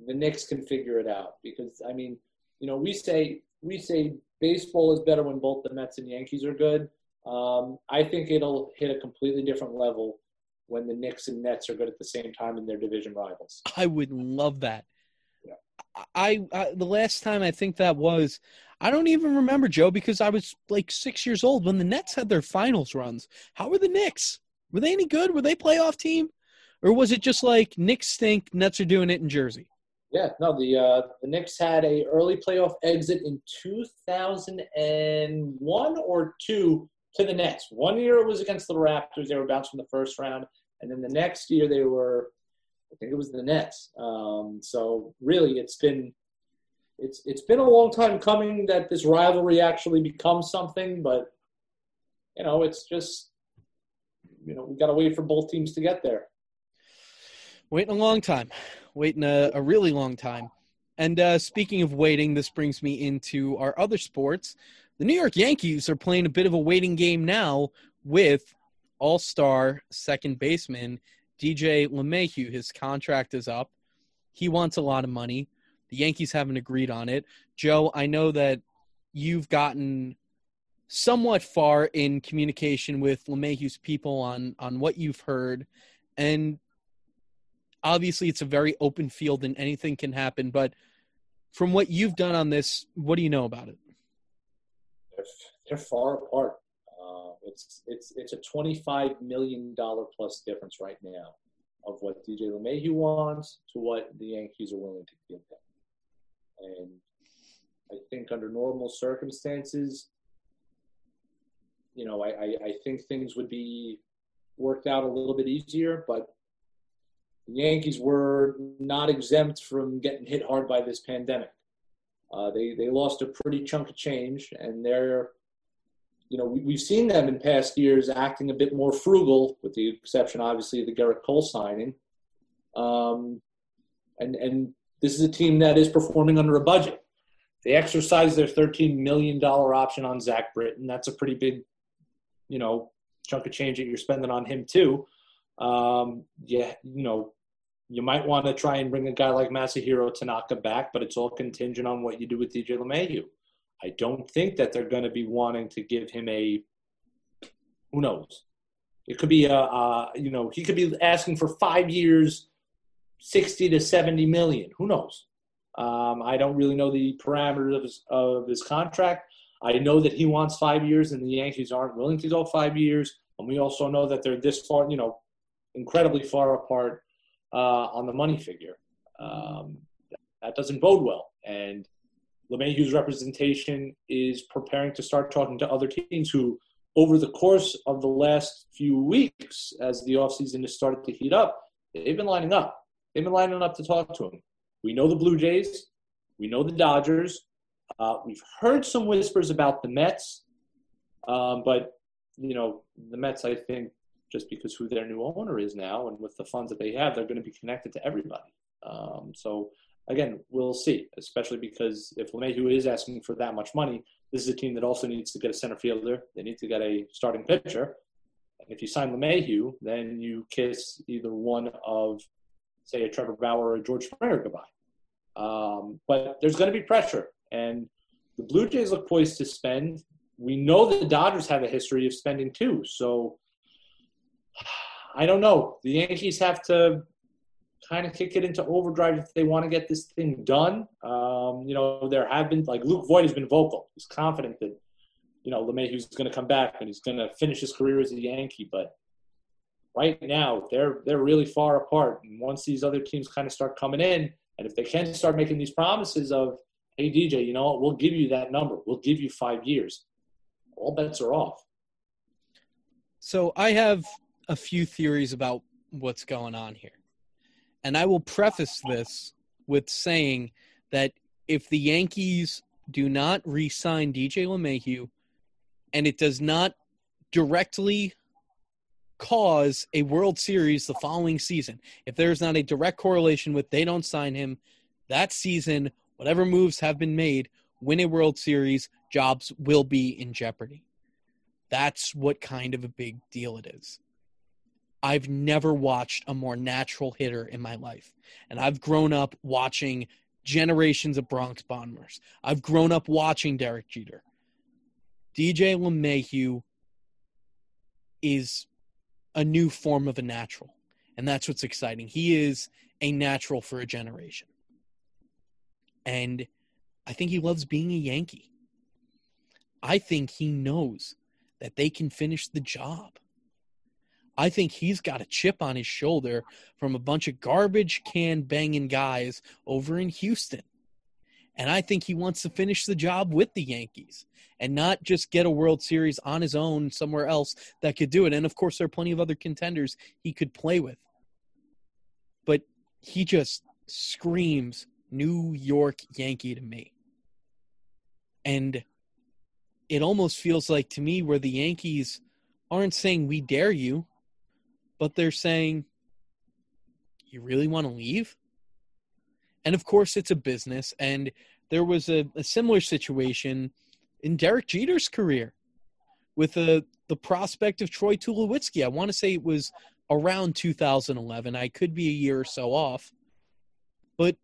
the Knicks can figure it out because I mean, you know, we say we say baseball is better when both the Mets and Yankees are good. Um, I think it'll hit a completely different level when the Knicks and Nets are good at the same time in their division rivals. I would love that. Yeah. I, I the last time I think that was I don't even remember, Joe, because I was like six years old when the Nets had their finals runs. How were the Knicks? Were they any good? Were they playoff team? Or was it just like Knicks stink, Nets are doing it in Jersey? Yeah, no, the uh, the Knicks had a early playoff exit in 2001 or two to the Nets. One year it was against the Raptors; they were bounced from the first round, and then the next year they were, I think it was the Nets. Um, so really, it's been it's it's been a long time coming that this rivalry actually becomes something, but you know, it's just you know we got to wait for both teams to get there. Waiting a long time, waiting a, a really long time. And uh, speaking of waiting, this brings me into our other sports. The New York Yankees are playing a bit of a waiting game now with All Star second baseman DJ LeMahieu. His contract is up. He wants a lot of money. The Yankees haven't agreed on it. Joe, I know that you've gotten somewhat far in communication with LeMahieu's people on on what you've heard, and obviously it's a very open field and anything can happen. But from what you've done on this, what do you know about it? They're, far apart. Uh, it's it's it's a twenty five million dollar plus difference right now of what DJ LeMahieu wants to what the Yankees are willing to give him. And I think under normal circumstances, you know, I, I, I think things would be worked out a little bit easier, but the Yankees were not exempt from getting hit hard by this pandemic. Uh, they they lost a pretty chunk of change, and they're, you know, we, we've seen them in past years acting a bit more frugal, with the exception, obviously, of the Gerrit Cole signing. Um, and and this is a team that is performing under a budget. They exercised their $13 million option on Zach Britton. That's a pretty big, you know, chunk of change that you're spending on him too. Um, yeah, you know, you might want to try and bring a guy like Masahiro Tanaka back, but it's all contingent on what you do with DJ LeMahieu. I don't think that they're going to be wanting to give him a. Who knows? It could be a, a you know, he could be asking for five years, sixty to seventy million. Who knows? Um, I don't really know the parameters of his, of his contract. I know that he wants five years, and the Yankees aren't willing to go five years. And we also know that they're this far, you know, incredibly far apart uh, on the money figure. Um, that doesn't bode well. And LeMahieu's representation is preparing to start talking to other teams who, over the course of the last few weeks, as the offseason has started to heat up, they've been lining up. They've been lining up to talk to him. We know the Blue Jays. We know the Dodgers. Uh, we've heard some whispers about the Mets, um, but you know the Mets. I think just because who their new owner is now and with the funds that they have, they're going to be connected to everybody. Um, so again, we'll see. Especially because if LeMahieu is asking for that much money, this is a team that also needs to get a center fielder. They need to get a starting pitcher. And if you sign LeMahieu, then you kiss either one of, say, a Trevor Bauer or a George Springer goodbye. Um, but there's going to be pressure, and the Blue Jays look poised to spend. We know the Dodgers have a history of spending too, so I don't know. The Yankees have to kind of kick it into overdrive if they want to get this thing done. Um, you know, there have been like Luke Voit has been vocal. He's confident that you know LeMahieu's going to come back and he's going to finish his career as a Yankee, but right now they're they're really far apart. And once these other teams kind of start coming in, and if they can start making these promises of, hey, DJ, you know what, we'll give you that number, we'll give you five years, all bets are off. So I have a few theories about what's going on here. And I will preface this with saying that if the Yankees do not re sign DJ LeMahieu and it does not directly cause a World Series the following season. If there's not a direct correlation with they don't sign him that season, whatever moves have been made, win a World Series, jobs will be in jeopardy. That's what kind of a big deal it is. I've never watched a more natural hitter in my life. And I've grown up watching generations of Bronx Bombers. I've grown up watching Derek Jeter. DJ LeMahieu is a new form of a natural. And that's what's exciting. He is a natural for a generation. And I think he loves being a Yankee. I think he knows that they can finish the job. I think he's got a chip on his shoulder from a bunch of garbage can banging guys over in Houston. And I think he wants to finish the job with the Yankees and not just get a World Series on his own somewhere else that could do it. And of course, there are plenty of other contenders he could play with. But he just screams New York Yankee to me. And it almost feels like to me where the Yankees aren't saying we dare you, but they're saying, you really want to leave? And of course, it's a business. And there was a, a similar situation in Derek Jeter's career with the prospect of Troy Tulowitzki. I want to say it was around 2011. I could be a year or so off. But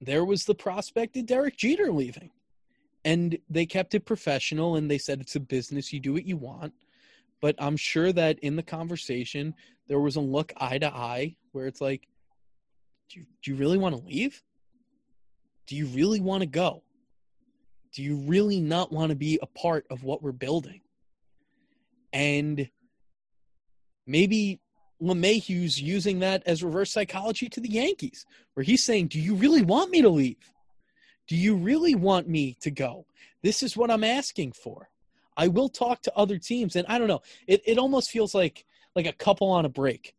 there was the prospect of Derek Jeter leaving. And they kept it professional and they said it's a business, you do what you want. But I'm sure that in the conversation, there was a look eye to eye where it's like, do you, do you really want to leave? Do you really want to go? Do you really not want to be a part of what we're building? And maybe LeMahieu's using that as reverse psychology to the Yankees, where he's saying, Do you really want me to leave? Do you really want me to go? This is what I'm asking for. I will talk to other teams, and I don't know. It it almost feels like like a couple on a break.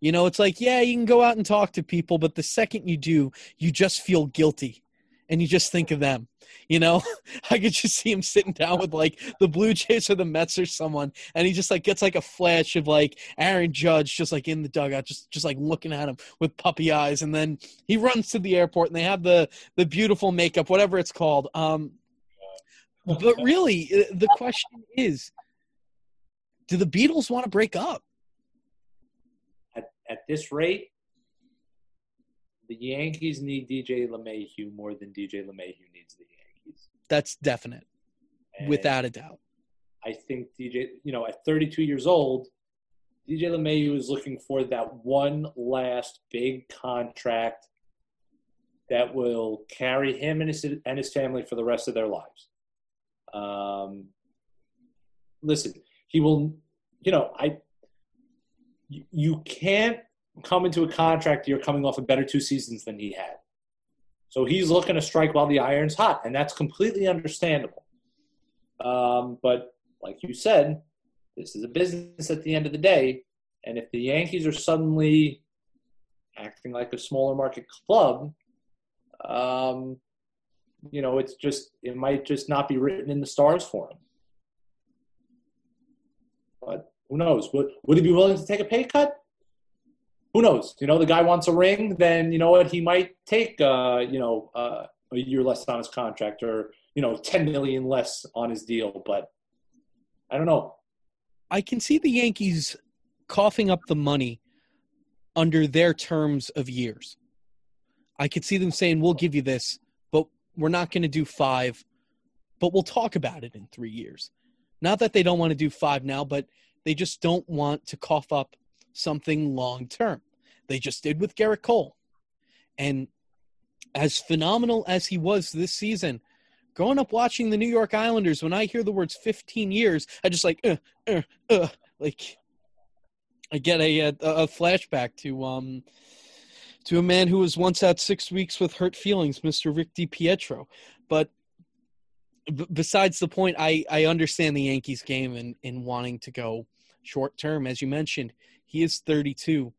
You know, it's like, yeah, you can go out and talk to people, but the second you do, you just feel guilty. and you just think of them. You know, [LAUGHS] I could just see him sitting down with like the Blue Jays or the Mets or someone, and he just like gets like a flash of like Aaron Judge just like in the dugout, just just like looking at him with puppy eyes, and then he runs to the airport, and they have the the beautiful makeup, whatever it's called. Um, but really, uh, the question is, do the Beatles want to break up? At, this rate, the Yankees need DJ LeMahieu more than DJ LeMahieu needs the Yankees. That's definite, and without a doubt. I think DJ, you know, at 32 years old, DJ LeMahieu is looking for that one last big contract that will carry him and his, and his family for the rest of their lives. Um, listen, he will, you know, I, you, can't come into a contract year coming off a better two seasons than he had. So he's looking to strike while the iron's hot, and that's completely understandable. Um, but like you said, this is a business at the end of the day, and if the Yankees are suddenly acting like a smaller market club, um, you know, it's just it might just not be written in the stars for him. But who knows? Would would he be willing to take a pay cut? who knows? You know, the guy wants a ring, then you know what? He might take, uh, you know, uh, a year less on his contract or you know, ten million less on his deal. But I don't know. I can see the Yankees coughing up the money under their terms of years. I could see them saying, "We'll give you this, but we're not going to do five, but we'll talk about it in three years." Not that they don't want to do five now, but they just don't want to cough up something long term. They just did with Gerrit Cole. And as phenomenal as he was this season, growing up watching the New York Islanders, when I hear the words 15 years, I just like, uh, uh, uh, like, I get a, a, a flashback to um to a man who was once out six weeks with hurt feelings, Mr. Rick DiPietro. But besides the point, I, I understand the Yankees game and in wanting to go short term, as you mentioned. He is 32.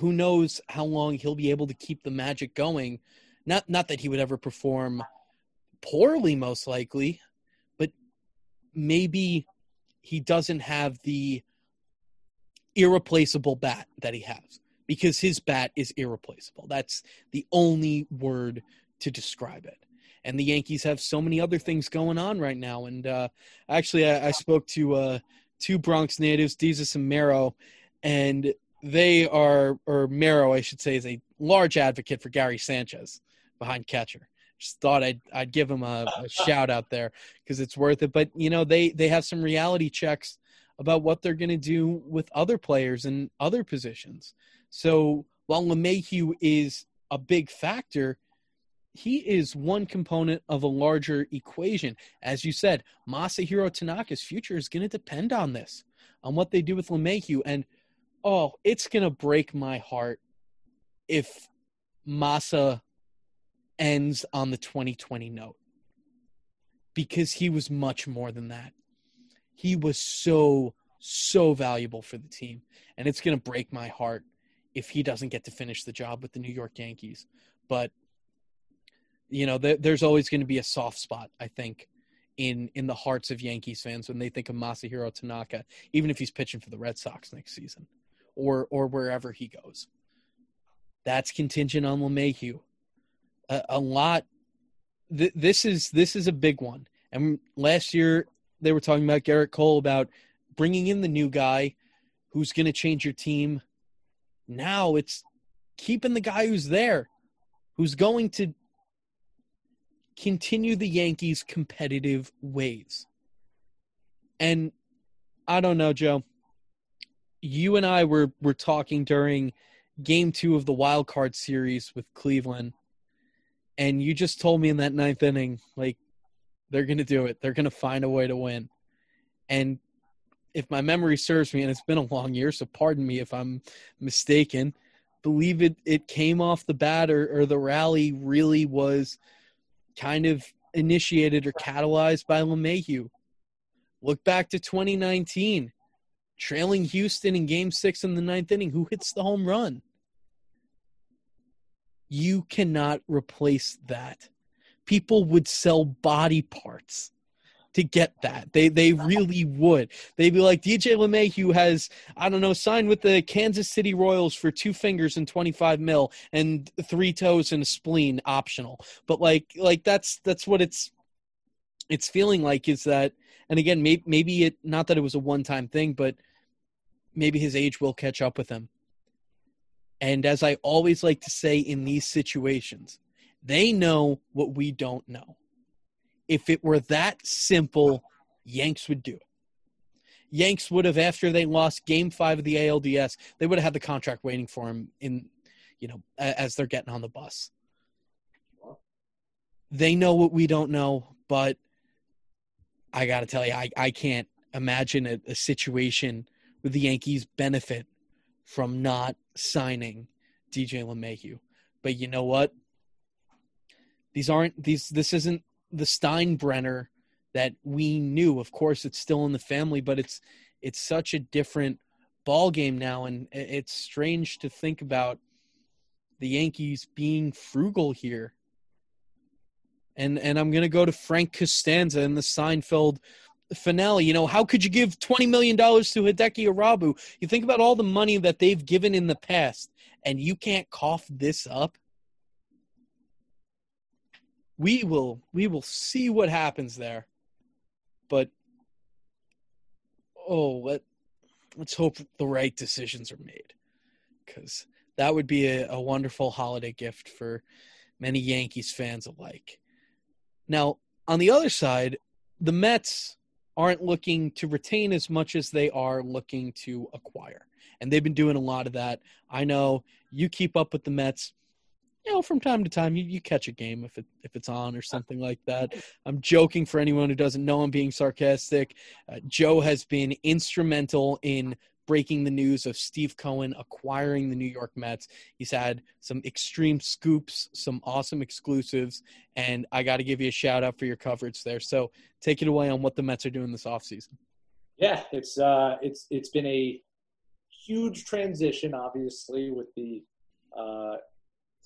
Who knows how long he'll be able to keep the magic going? Not not that he would ever perform poorly, most likely, but maybe he doesn't have the irreplaceable bat that he has because his bat is irreplaceable. That's the only word to describe it. And the Yankees have so many other things going on right now. And uh, actually, I, I spoke to uh, two Bronx natives, Desus and Mero, and they are, or Mero, I should say, is a large advocate for Gary Sanchez behind catcher. Just thought I'd I'd give him a, a [LAUGHS] shout out there because it's worth it. But you know they they have some reality checks about what they're going to do with other players in other positions. So while LeMahieu is a big factor, he is one component of a larger equation. As you said, Masahiro Tanaka's future is going to depend on this, on what they do with LeMahieu. And oh, it's going to break my heart if Masa ends on the 2020 note because he was much more than that. He was so, so valuable for the team. And it's going to break my heart if he doesn't get to finish the job with the New York Yankees. But you know, th- there's always going to be a soft spot, I think, in in the hearts of Yankees fans when they think of Masahiro Tanaka, even if he's pitching for the Red Sox next season, or or wherever he goes. That's contingent on LeMahieu. A, a lot. Th- this is this is a big one. And last year they were talking about Gerrit Cole about bringing in the new guy who's going to change your team. Now it's keeping the guy who's there, who's going to continue the Yankees' competitive ways. And I don't know, Joe. You and I were were talking during game two of the wild card series with Cleveland, and you just told me in that ninth inning, like they're gonna do it. They're gonna find a way to win. And if my memory serves me, and it's been a long year, so pardon me if I'm mistaken, believe it it came off the bat or, or the rally really was – kind of initiated or catalyzed by LeMahieu. Look back to 2019, trailing Houston in game six in the ninth inning. Who hits the home run? You cannot replace that. People would sell body parts to get that. They they really would. They'd be like DJ LeMahieu has I don't know signed with the Kansas City Royals for two fingers and 25 mil and three toes and a spleen optional. But like like that's that's what it's it's feeling like is that and again maybe maybe it not that it was a one time thing but maybe his age will catch up with him. And as I always like to say in these situations, they know what we don't know if it were that simple, Yanks would do it. Yanks would have, after they lost Game Five of the ALDS, they would have had the contract waiting for him in, you know, as they're getting on the bus. They know what we don't know, but I got to tell you, I, I can't imagine a, a situation where the Yankees benefit from not signing DJ LeMahieu. But you know what? These aren't these. This isn't the Steinbrenner that we knew. Of course, it's still in the family, but it's it's such a different ball game now, and it's strange to think about the Yankees being frugal here. And and I'm gonna go to Frank Costanza in the Seinfeld finale. You know, how could you give twenty million dollars to Hideki Irabu? You think about all the money that they've given in the past, and you can't cough this up we will we will see what happens there. But oh, let let's hope the right decisions are made because that would be a, a wonderful holiday gift for many Yankees fans alike. Now, on the other side, the Mets aren't looking to retain as much as they are looking to acquire. And they've been doing a lot of that. I know you keep up with the Mets you know, from time to time, you, you catch a game if it if it's on or something like that. I'm joking for anyone who doesn't know. I'm being sarcastic. Uh, Joe has been instrumental in breaking the news of Steve Cohen acquiring the New York Mets. He's had some extreme scoops, some awesome exclusives, and I got to give you a shout out for your coverage there. So take it away on what the Mets are doing this offseason. Yeah, it's uh, it's it's been a huge transition, obviously, with the uh,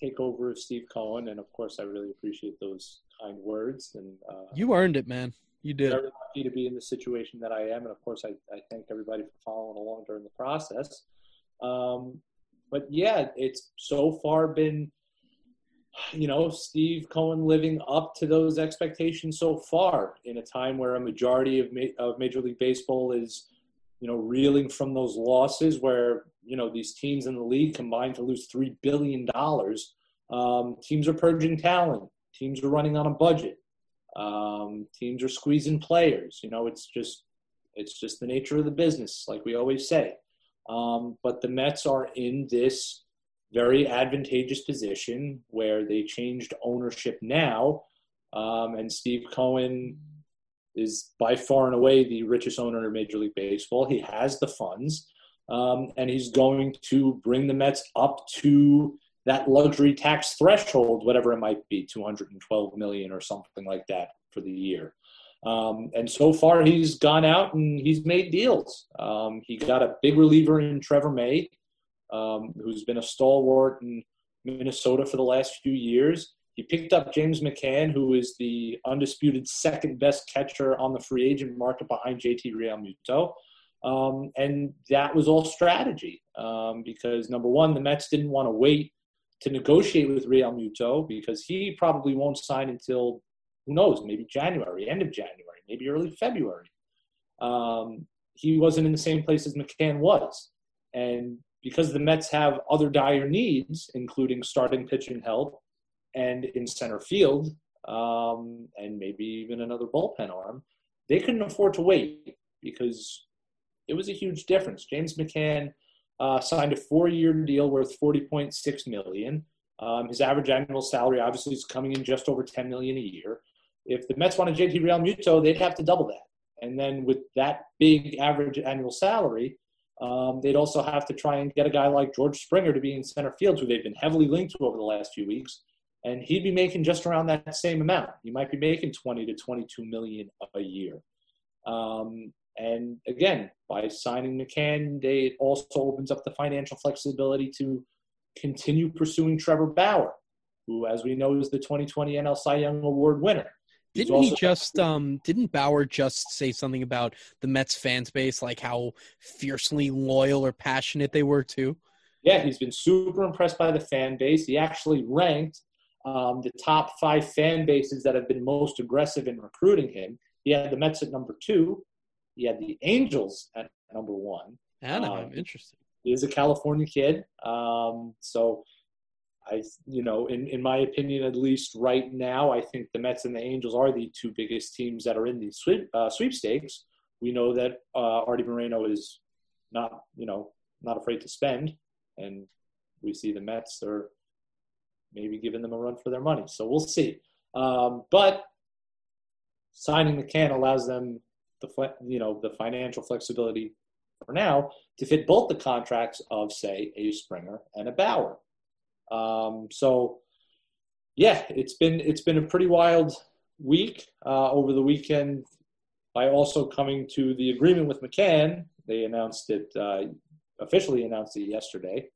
takeover of Steve Cohen, and of course, I really appreciate those kind words. And uh, you earned it, man. You did. Very lucky to be in the situation that I am, and of course, I, I thank everybody for following along during the process. Um, but yeah, it's so far been, you know, Steve Cohen living up to those expectations so far in a time where a majority of, ma- of Major League Baseball is, you know, reeling from those losses where you know these teams in the league combined to lose three billion dollars. Um, teams are purging talent. Teams are running on a budget. Um, teams are squeezing players. You know, it's just it's just the nature of the business, like we always say. Um, but the Mets are in this very advantageous position where they changed ownership now, um, and Steve Cohen is by far and away the richest owner in Major League Baseball. He has the funds um, and he's going to bring the Mets up to that luxury tax threshold, whatever it might be, 212 million or something like that for the year. Um, and so far, he's gone out and he's made deals. Um, he got a big reliever in Trevor May, um, who's been a stalwart in Minnesota for the last few years. He picked up James McCann, who is the undisputed second best catcher on the free agent market behind JT Realmuto. Um, and that was all strategy um, because number one, the Mets didn't want to wait to negotiate with Realmuto because he probably won't sign until who knows, maybe January, end of January, maybe early February. Um, he wasn't in the same place as McCann was. And because the Mets have other dire needs, including starting pitching help and in center field, um, and maybe even another bullpen arm, they couldn't afford to wait because it was a huge difference. James McCann uh, signed a four-year deal worth 40.6 million. Um, his average annual salary obviously is coming in just over 10 million a year. If the Mets wanted JT Realmuto, they'd have to double that. And then with that big average annual salary, um, they'd also have to try and get a guy like George Springer to be in center field, who they've been heavily linked to over the last few weeks. And he'd be making just around that same amount. He might be making 20 to 22 million a year. Um, and again, by signing McCann, they also opens up the financial flexibility to continue pursuing Trevor Bauer. who, as we know, is the 2020 NL Cy Young Award winner. He's didn't he just um didn't Bauer just say something about the Mets fans base like how fiercely loyal or passionate they were too? Yeah, he's been super impressed by the fan base. He actually ranked um, the top five fan bases that have been most aggressive in recruiting him. He had the Mets at number two. He had the Angels at number one. Anaheim, um, interesting. He is a California kid, um, so I, you know, in, in my opinion, at least right now, I think the Mets and the Angels are the two biggest teams that are in the sweep, uh, sweepstakes. We know that uh, Arte Moreno is not, you know, not afraid to spend, and we see the Mets are maybe giving them a run for their money. So we'll see. Um, but signing McCann allows them the you know the financial flexibility for now to fit both the contracts of say a Springer and a Bauer. Um, so yeah, it's been it's been a pretty wild week uh, over the weekend. By also coming to the agreement with McCann, they announced it uh, officially announced it yesterday.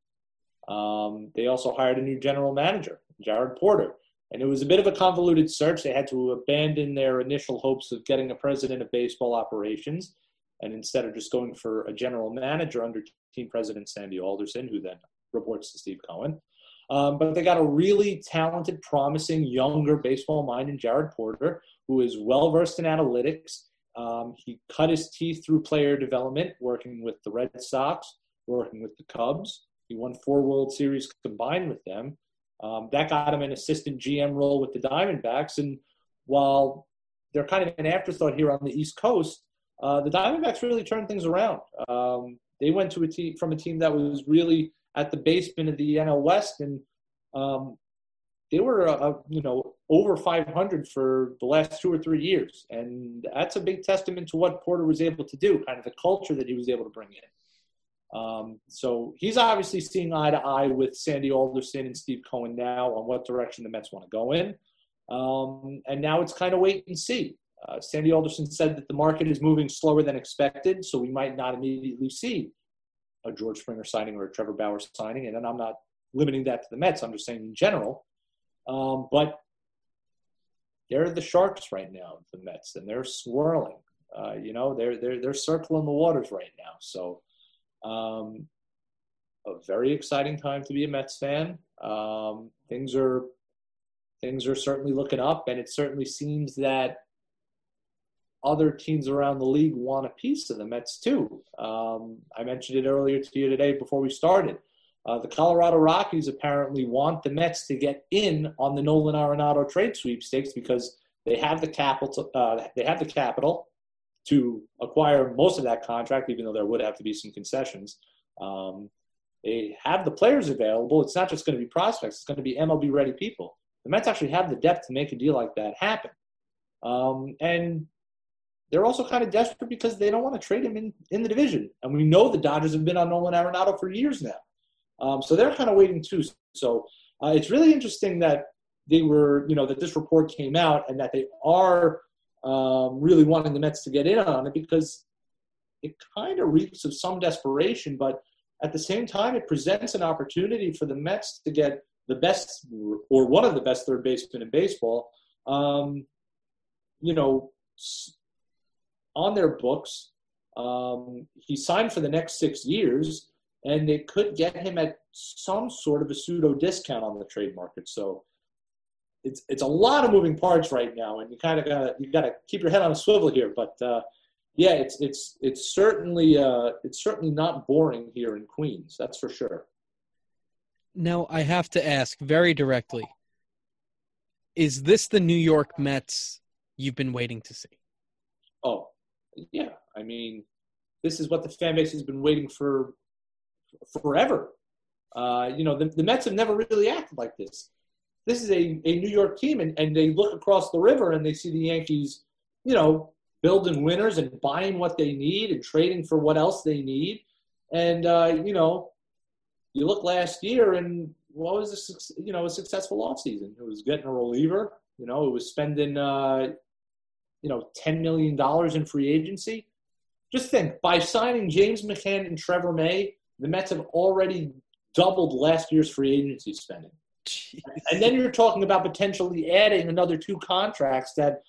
Um, they also hired a new general manager, Jared Porter. And it was a bit of a convoluted search. They had to abandon their initial hopes of getting a president of baseball operations. And instead of just going for a general manager under team president Sandy Alderson, who then reports to Steve Cohen. Um, but they got a really talented, promising, younger baseball mind in Jared Porter, who is well versed in analytics. Um, he cut his teeth through player development, working with the Red Sox, working with the Cubs. He won four World Series combined with them. Um, that got him an assistant GM role with the Diamondbacks. And while they're kind of an afterthought here on the East Coast, uh, the Diamondbacks really turned things around. Um, they went to a team from a team that was really at the basement of the NL West, and um, they were uh, you know over 500 for the last two or three years, and that's a big testament to what Porter was able to do, kind of the culture that he was able to bring in. Um, so he's obviously seeing eye to eye with Sandy Alderson and Steve Cohen now on what direction the Mets want to go in. Um, and now it's kind of wait and see. Uh, Sandy Alderson said that the market is moving slower than expected, so we might not immediately see a George Springer signing or a Trevor Bauer signing. And I'm not limiting that to the Mets, I'm just saying in general. Um, but they're the sharks right now, the Mets, and they're swirling. Uh, you know, they're, they're, they're circling the waters right now. So um, a very exciting time to be a Mets fan. Um, things are things are certainly looking up, and it certainly seems that other teams around the league want a piece of the Mets too. Um, I mentioned it earlier to you today before we started. Uh, the Colorado Rockies apparently want the Mets to get in on the Nolan Arenado trade sweepstakes because they have the capital. Uh, they have the capital to acquire most of that contract, even though there would have to be some concessions. Um, they have the players available. It's not just going to be prospects, it's going to be MLB ready people. The Mets actually have the depth to make a deal like that happen. Um, and they're also kind of desperate because they don't want to trade him in, in the division. And we know the Dodgers have been on Nolan Arenado for years now. Um, so they're kind of waiting too. So uh, it's really interesting that they were, you know, that this report came out and that they are um, really wanting the Mets to get in on it because it kind of reeks of some desperation, but at the same time, it presents an opportunity for the Mets to get the best or one of the best third basemen in baseball. Um, you know, on their books, um, he signed for the next six years, and they could get him at some sort of a pseudo discount on the trade market. So it's it's a lot of moving parts right now, and you kind of got you got to keep your head on a swivel here. But uh, yeah, it's it's it's certainly uh, it's certainly not boring here in Queens. That's for sure. Now I have to ask very directly: Is this the New York Mets you've been waiting to see? Oh, yeah. I mean, this is what the fan base has been waiting for forever. Uh, you know, the, the Mets have never really acted like this this is a, a New York team, and, and they look across the river and they see the Yankees, you know, building winners and buying what they need and trading for what else they need. And, uh, you know, you look last year and what was a, you know, a successful offseason? It was getting a reliever. You know, it was spending, uh, you know, $10 million in free agency. Just think, by signing James McCann and Trevor May, the Mets have already doubled last year's free agency spending. Jeez. And then you're talking about potentially adding another two contracts that,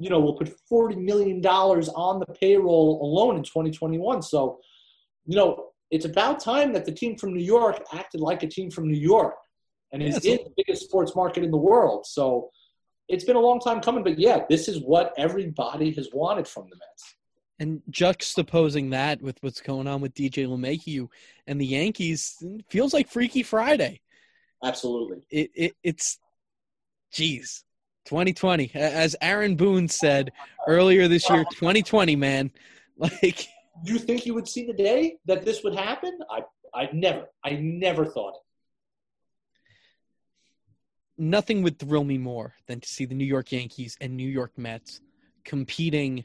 you know, will put $40 million on the payroll alone in 2021. So, you know, it's about time that the team from New York acted like a team from New York and is in the biggest sports market in the world. So it's been a long time coming, but yeah, this is what everybody has wanted from the Mets. And juxtaposing that with what's going on with DJ LeMahieu and the Yankees feels like Freaky Friday. Absolutely. It, it it's, geez, 2020. As Aaron Boone said earlier this year, 2020, man. [LAUGHS] Like, you think you would see the day that this would happen? I, I never, I never thought it. nothing would thrill me more than to see the New York Yankees and New York Mets competing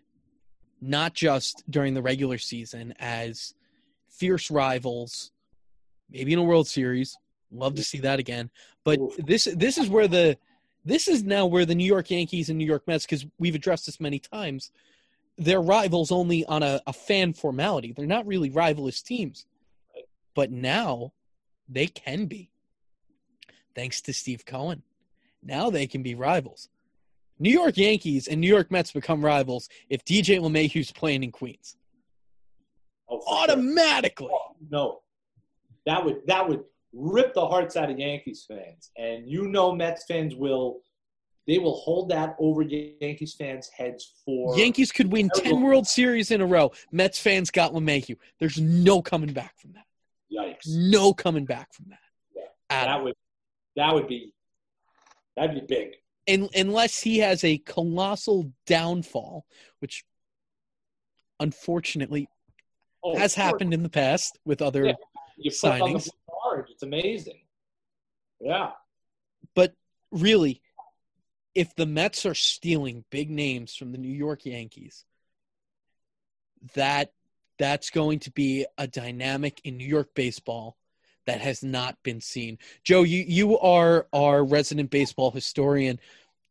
not just during the regular season as fierce rivals, maybe in a World Series. Love to see that again. But this this is where the this is now where the New York Yankees and New York Mets, because we've addressed this many times, they're rivals only on a, a fan formality. They're not really rivalous teams. But now they can be thanks to Steve Cohen. Now they can be rivals. New York Yankees and New York Mets become rivals if DJ LeMahieu's playing in Queens. Oh, for sure. Automatically. Oh, no, that would that would rip the hearts out of Yankees fans, and you know Mets fans will they will hold that over Yankees fans' heads for Yankees could win 10 World Series in a row. Mets fans got LeMahieu. There's no coming back from that. Yikes! No coming back from that. Yeah. That would that would be that'd be big. Un- unless he has a colossal downfall, which unfortunately Oh, has happened in the past with other Yeah. You put it on the signings. Card. It's amazing. Yeah. But really, if the Mets are stealing big names from the New York Yankees, that that's going to be a dynamic in New York baseball that has not been seen. Joe, you you are our resident baseball historian.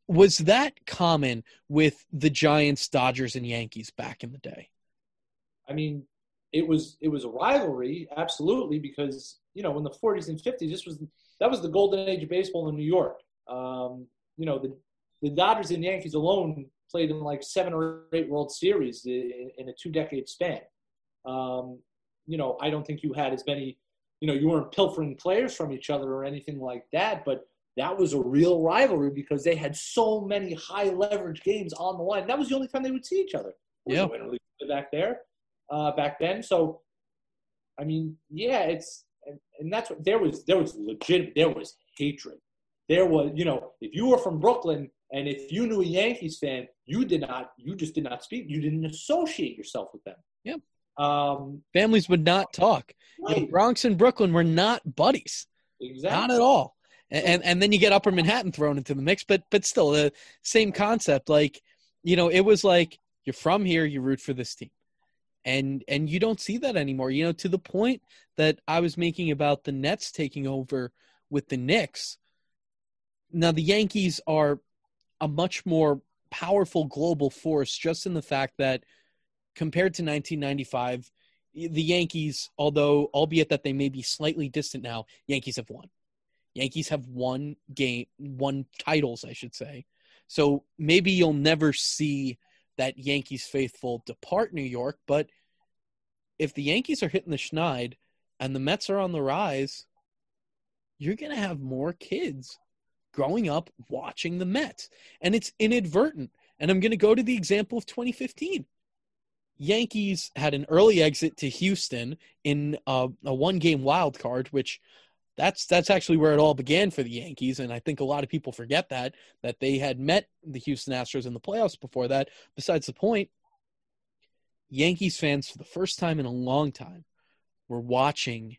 Was that common with the Giants, Dodgers, and Yankees back in the day? I mean, it was it was a rivalry, absolutely, because you know in the 40s and 50s, this was that was the golden age of baseball in New York. Um, you know, the the Dodgers and Yankees alone played in like seven or eight World Series in, in a two decade span. Um, you know, I don't think you had as many. You know, you weren't pilfering players from each other or anything like that, but that was a real rivalry because they had so many high leverage games on the line. That was the only time they would see each other. Yeah. back there uh, back then. So, I mean, yeah, it's and, and that's what there was. There was legit. There was hatred. There was, you know, if you were from Brooklyn and if you knew a Yankees fan, you did not. You just did not speak. You didn't associate yourself with them. Yep. Um, Families would not talk. You know. Bronx and Brooklyn were not buddies. Exactly. Not at all. And, and and then you get Upper Manhattan thrown into the mix, but but still the same concept. Like you know, it was like you're from here, you root for this team, and and you don't see that anymore. You know, to the point that I was making about the Nets taking over with the Knicks. Now the Yankees are a much more powerful global force, just in the fact that compared to 1995, the Yankees, although albeit that they may be slightly distant now, Yankees have won. Yankees have won game, won titles, I should say. So maybe you'll never see that Yankees faithful depart New York, but if the Yankees are hitting the schneid and the Mets are on the rise, you're going to have more kids growing up watching the Mets. And it's inadvertent. And I'm going to go to the example of 2015. Yankees had an early exit to Houston in uh, a, a one game wild card, which that's that's actually where it all began for the Yankees. And I think a lot of people forget that that they had met the Houston Astros in the playoffs before that. Besides the point, Yankees fans for the first time in a long time were watching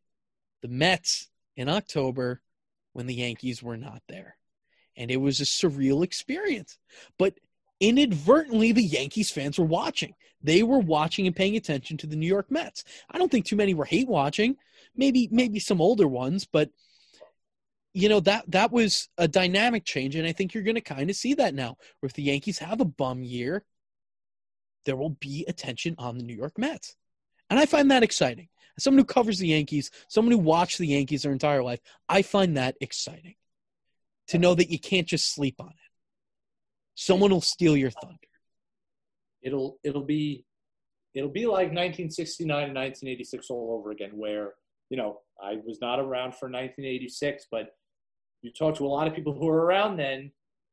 the Mets in October when the Yankees were not there. And it was a surreal experience. But inadvertently the Yankees fans were watching. They were watching and paying attention to the New York Mets. I don't think too many were hate watching. Maybe maybe some older ones, but you know that that was a dynamic change and I think you're going to kind of see that now. If the Yankees have a bum year, there will be attention on the New York Mets. And I find that exciting. As someone who covers the Yankees, someone who watched the Yankees their entire life, I find that exciting. to know that you can't just sleep on it. Someone will steal your thunder. It'll it'll be it'll be like 1969 and 1986 all over again, where you know I was not around for 1986, but you talk to a lot of people who were around then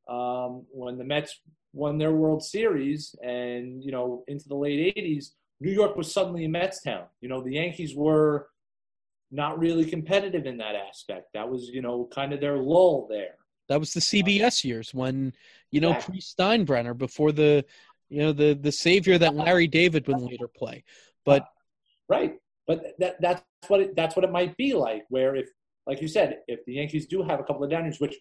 um, when the Mets won their World Series, and you know into the late 80s, New York was suddenly a Mets town. You know the Yankees were not really competitive in that aspect. That was you know kind of their lull there. That was the uh, CBS years when you know pre Steinbrenner before the you know the the savior that Larry David would later play. But uh, right, but that that's what it, that's what it might be like. Where if, like you said, if the Yankees do have a couple of down years, which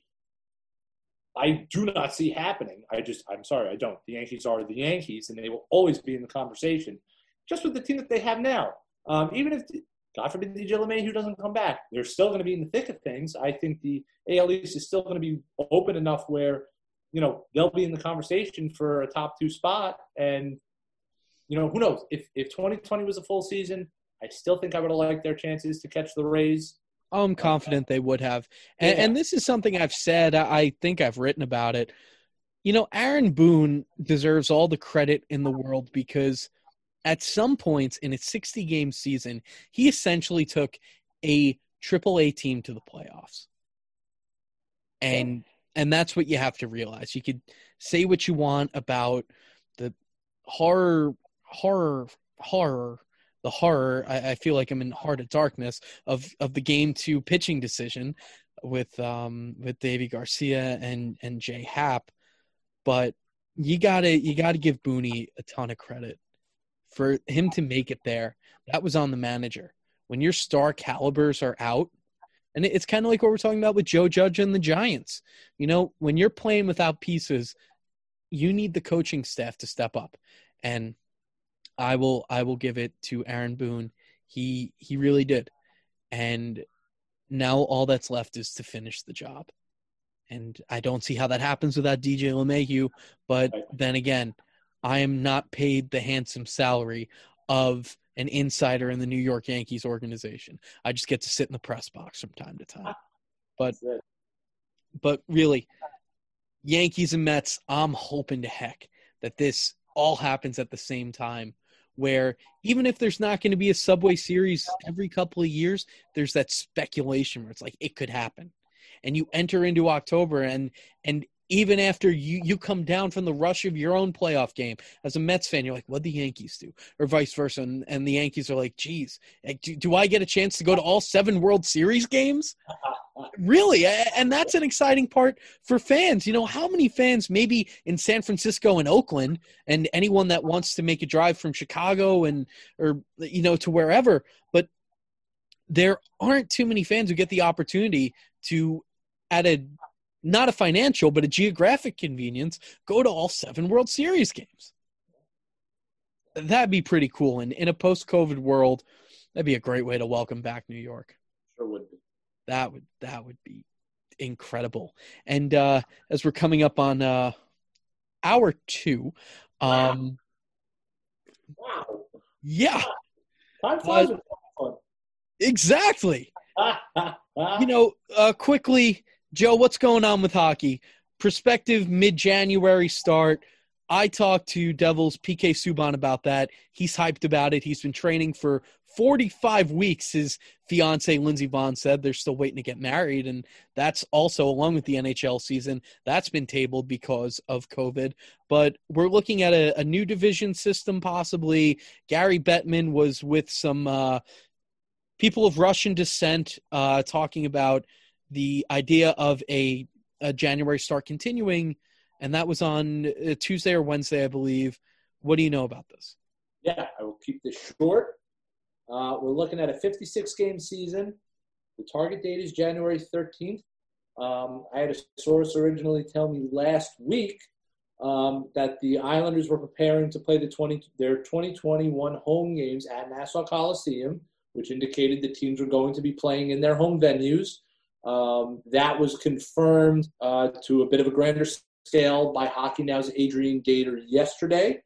I do not see happening. I just I'm sorry, I don't. The Yankees are the Yankees, and they will always be in the conversation, just with the team that they have now. Um, even if God forbid DJ LeMahieu doesn't come back, they're still going to be in the thick of things. I think the AL East is still going to be open enough where you know, they'll be in the conversation for a top two spot. And, you know, who knows? If, if 2020 was a full season, I still think I would have liked their chances to catch the Rays. I'm confident they would have. And, yeah. and this is something I've said. I think I've written about it. You know, Aaron Boone deserves all the credit in the world because at some points in a 60 game season, he essentially took a triple A team to the playoffs. And and that's what you have to realize. You could say what you want about the horror, horror, horror, the horror. I, I feel like I'm in Heart of Darkness of of the game two pitching decision with um with Deivi Garcia and and Jay Happ, but you gotta you gotta give Booney a ton of credit for him to make it there. That was on the manager. When your star calibers are out, and it's kind of like what we're talking about with Joe Judge and the Giants. You know, when you're playing without pieces, you need the coaching staff to step up. And I will I will give it to Aaron Boone. He he really did. And now all that's left is to finish the job. And I don't see how that happens without DJ LeMahieu. But then again, I am not paid the handsome salary of an insider in the New York Yankees organization. I just get to sit in the press box from time to time. But but really, Yankees and Mets, I'm hoping to heck that this all happens at the same time where even if there's not going to be a subway series every couple of years, there's that speculation where it's like it could happen. And you enter into October and and even after you, you come down from the rush of your own playoff game as a Mets fan, you're like, what the Yankees do, or vice versa, and, and the Yankees are like, geez, do, do I get a chance to go to all seven World Series games? [LAUGHS] really, and that's an exciting part for fans. You know, how many fans, maybe in San Francisco and Oakland, and anyone that wants to make a drive from Chicago and or you know to wherever, but there aren't too many fans who get the opportunity to at a not a financial, but a geographic convenience, go to all seven World Series games. That'd be pretty cool. And in a post COVID world, that'd be a great way to welcome back New York. Sure would be. That would that would be incredible. And uh as we're coming up on uh hour two, um wow. Yeah. Time flies uh, Exactly. [LAUGHS] you know, uh quickly Joe, what's going on with hockey? Prospective mid January start. I talked to Devils PK Subban about that. He's hyped about it. He's been training for 45 weeks. His fiance Lindsey Vonn said they're still waiting to get married, and that's also along with the NHL season. That's been tabled because of COVID. But we're looking at a, a new division system, possibly. Gary Bettman was with some uh, people of Russian descent uh, talking about the idea of a, a January start continuing, and that was on uh, Tuesday or Wednesday, I believe. What do you know about this? Yeah, I will keep this short. Uh, we're looking at a 56 game season. The target date is January 13th. Um, I had a source originally tell me last week um, that the Islanders were preparing to play the 20, their 2021 home games at Nassau Coliseum, which indicated the teams were going to be playing in their home venues. Um, that was confirmed uh, to a bit of a grander scale by Hockey Now's Adrian Dater yesterday.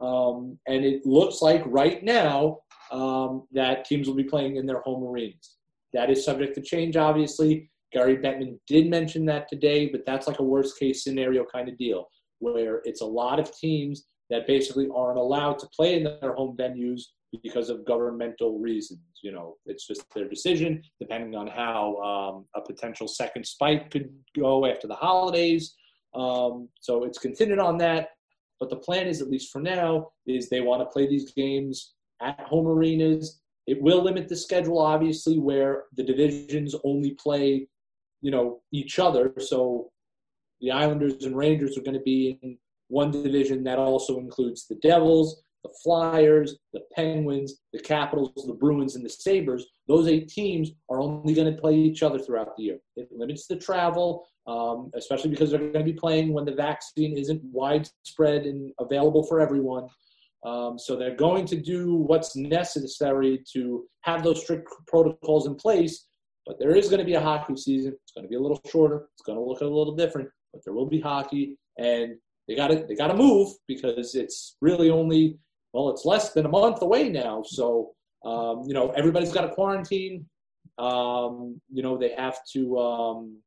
Um, and it looks like right now um, that teams will be playing in their home arenas. That is subject to change, obviously. Gary Bettman did mention that today, but that's like a worst case scenario kind of deal where it's a lot of teams that basically aren't allowed to play in their home venues because of governmental reasons. You know, it's just their decision, depending on how um, a potential second spike could go after the holidays. Um, so it's contingent on that. But the plan is, at least for now, is they want to play these games at home arenas. It will limit the schedule, obviously, where the divisions only play, you know, each other. So the Islanders and Rangers are going to be in one division that also includes the Devils, the Flyers, the Penguins, the Capitals, the Bruins, and the Sabres. Those eight teams are only going to play each other throughout the year. It limits the travel, um, especially because they're going to be playing when the vaccine isn't widespread and available for everyone. Um, so they're going to do what's necessary to have those strict protocols in place. But there is going to be a hockey season. It's going to be a little shorter. It's going to look a little different, but there will be hockey, and they got to they got to move because it's really only well, it's less than a month away now. So um, you know everybody's got to quarantine. Um, you know they have to um,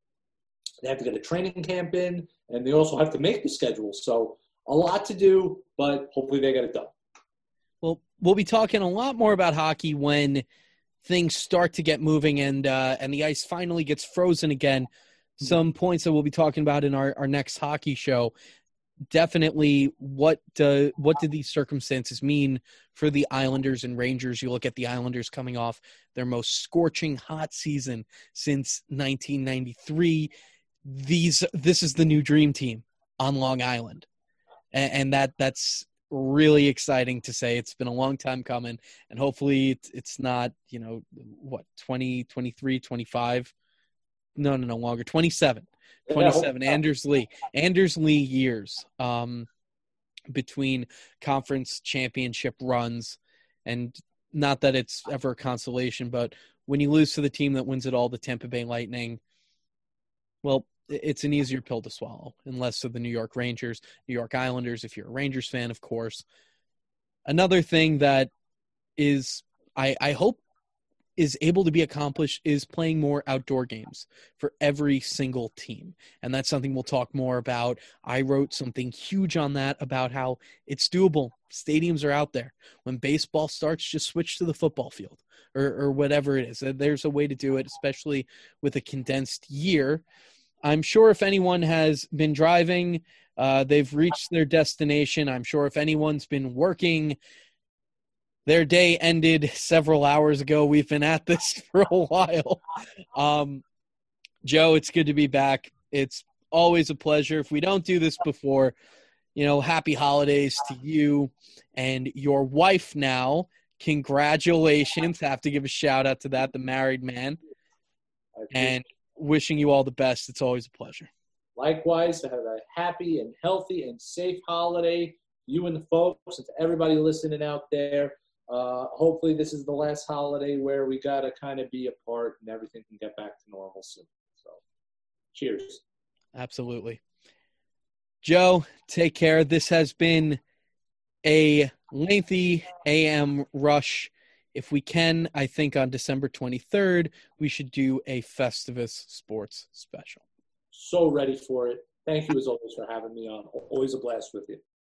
they have to get a training camp in, and they also have to make the schedule. So a lot to do, but hopefully they get it done. Well, we'll be talking a lot more about hockey when things start to get moving and uh, and the ice finally gets frozen again. Mm-hmm. Some points that we'll be talking about in our, our next hockey show. Definitely, what do, what did these circumstances mean for the Islanders and Rangers? You look at the Islanders coming off their most scorching hot season since 1993. These this is the new dream team on Long Island and, and that that's really exciting to say it's been a long time coming and hopefully it's, it's not you know what 20 23 25 no no no longer 27 27 yeah, anders lee anders lee years um between conference championship runs and not that it's ever a consolation but when you lose to the team that wins it all the tampa bay lightning well it's an easier pill to swallow, unless of the New York Rangers, New York Islanders, if you're a Rangers fan, of course. Another thing that is, I, I hope, is able to be accomplished is playing more outdoor games for every single team. And that's something we'll talk more about. I wrote something huge on that about how it's doable. Stadiums are out there. When baseball starts, just switch to the football field or, or whatever it is. There's a way to do it, especially with a condensed year I'm sure if anyone has been driving, uh, they've reached their destination. I'm sure if anyone's been working, their day ended several hours ago. We've been at this [LAUGHS] for a while. Um, Joe, it's good to be back. It's always a pleasure. If we don't do this before, you know, happy holidays to you and your wife now. Congratulations. I Have to give a shout out to that, the married man. And wishing you all the best. It's always a pleasure. Likewise, have a happy and healthy and safe holiday. You and the folks, and to everybody listening out there. Uh, hopefully, this is the last holiday where we got to kind of be apart and everything can get back to normal soon. So, cheers. Absolutely. Joe, take care. This has been a lengthy amRUSH if we can, I think on December 23rd, we should do a Festivus Sports special. So ready for it. Thank you as always for having me on. Always a blast with you.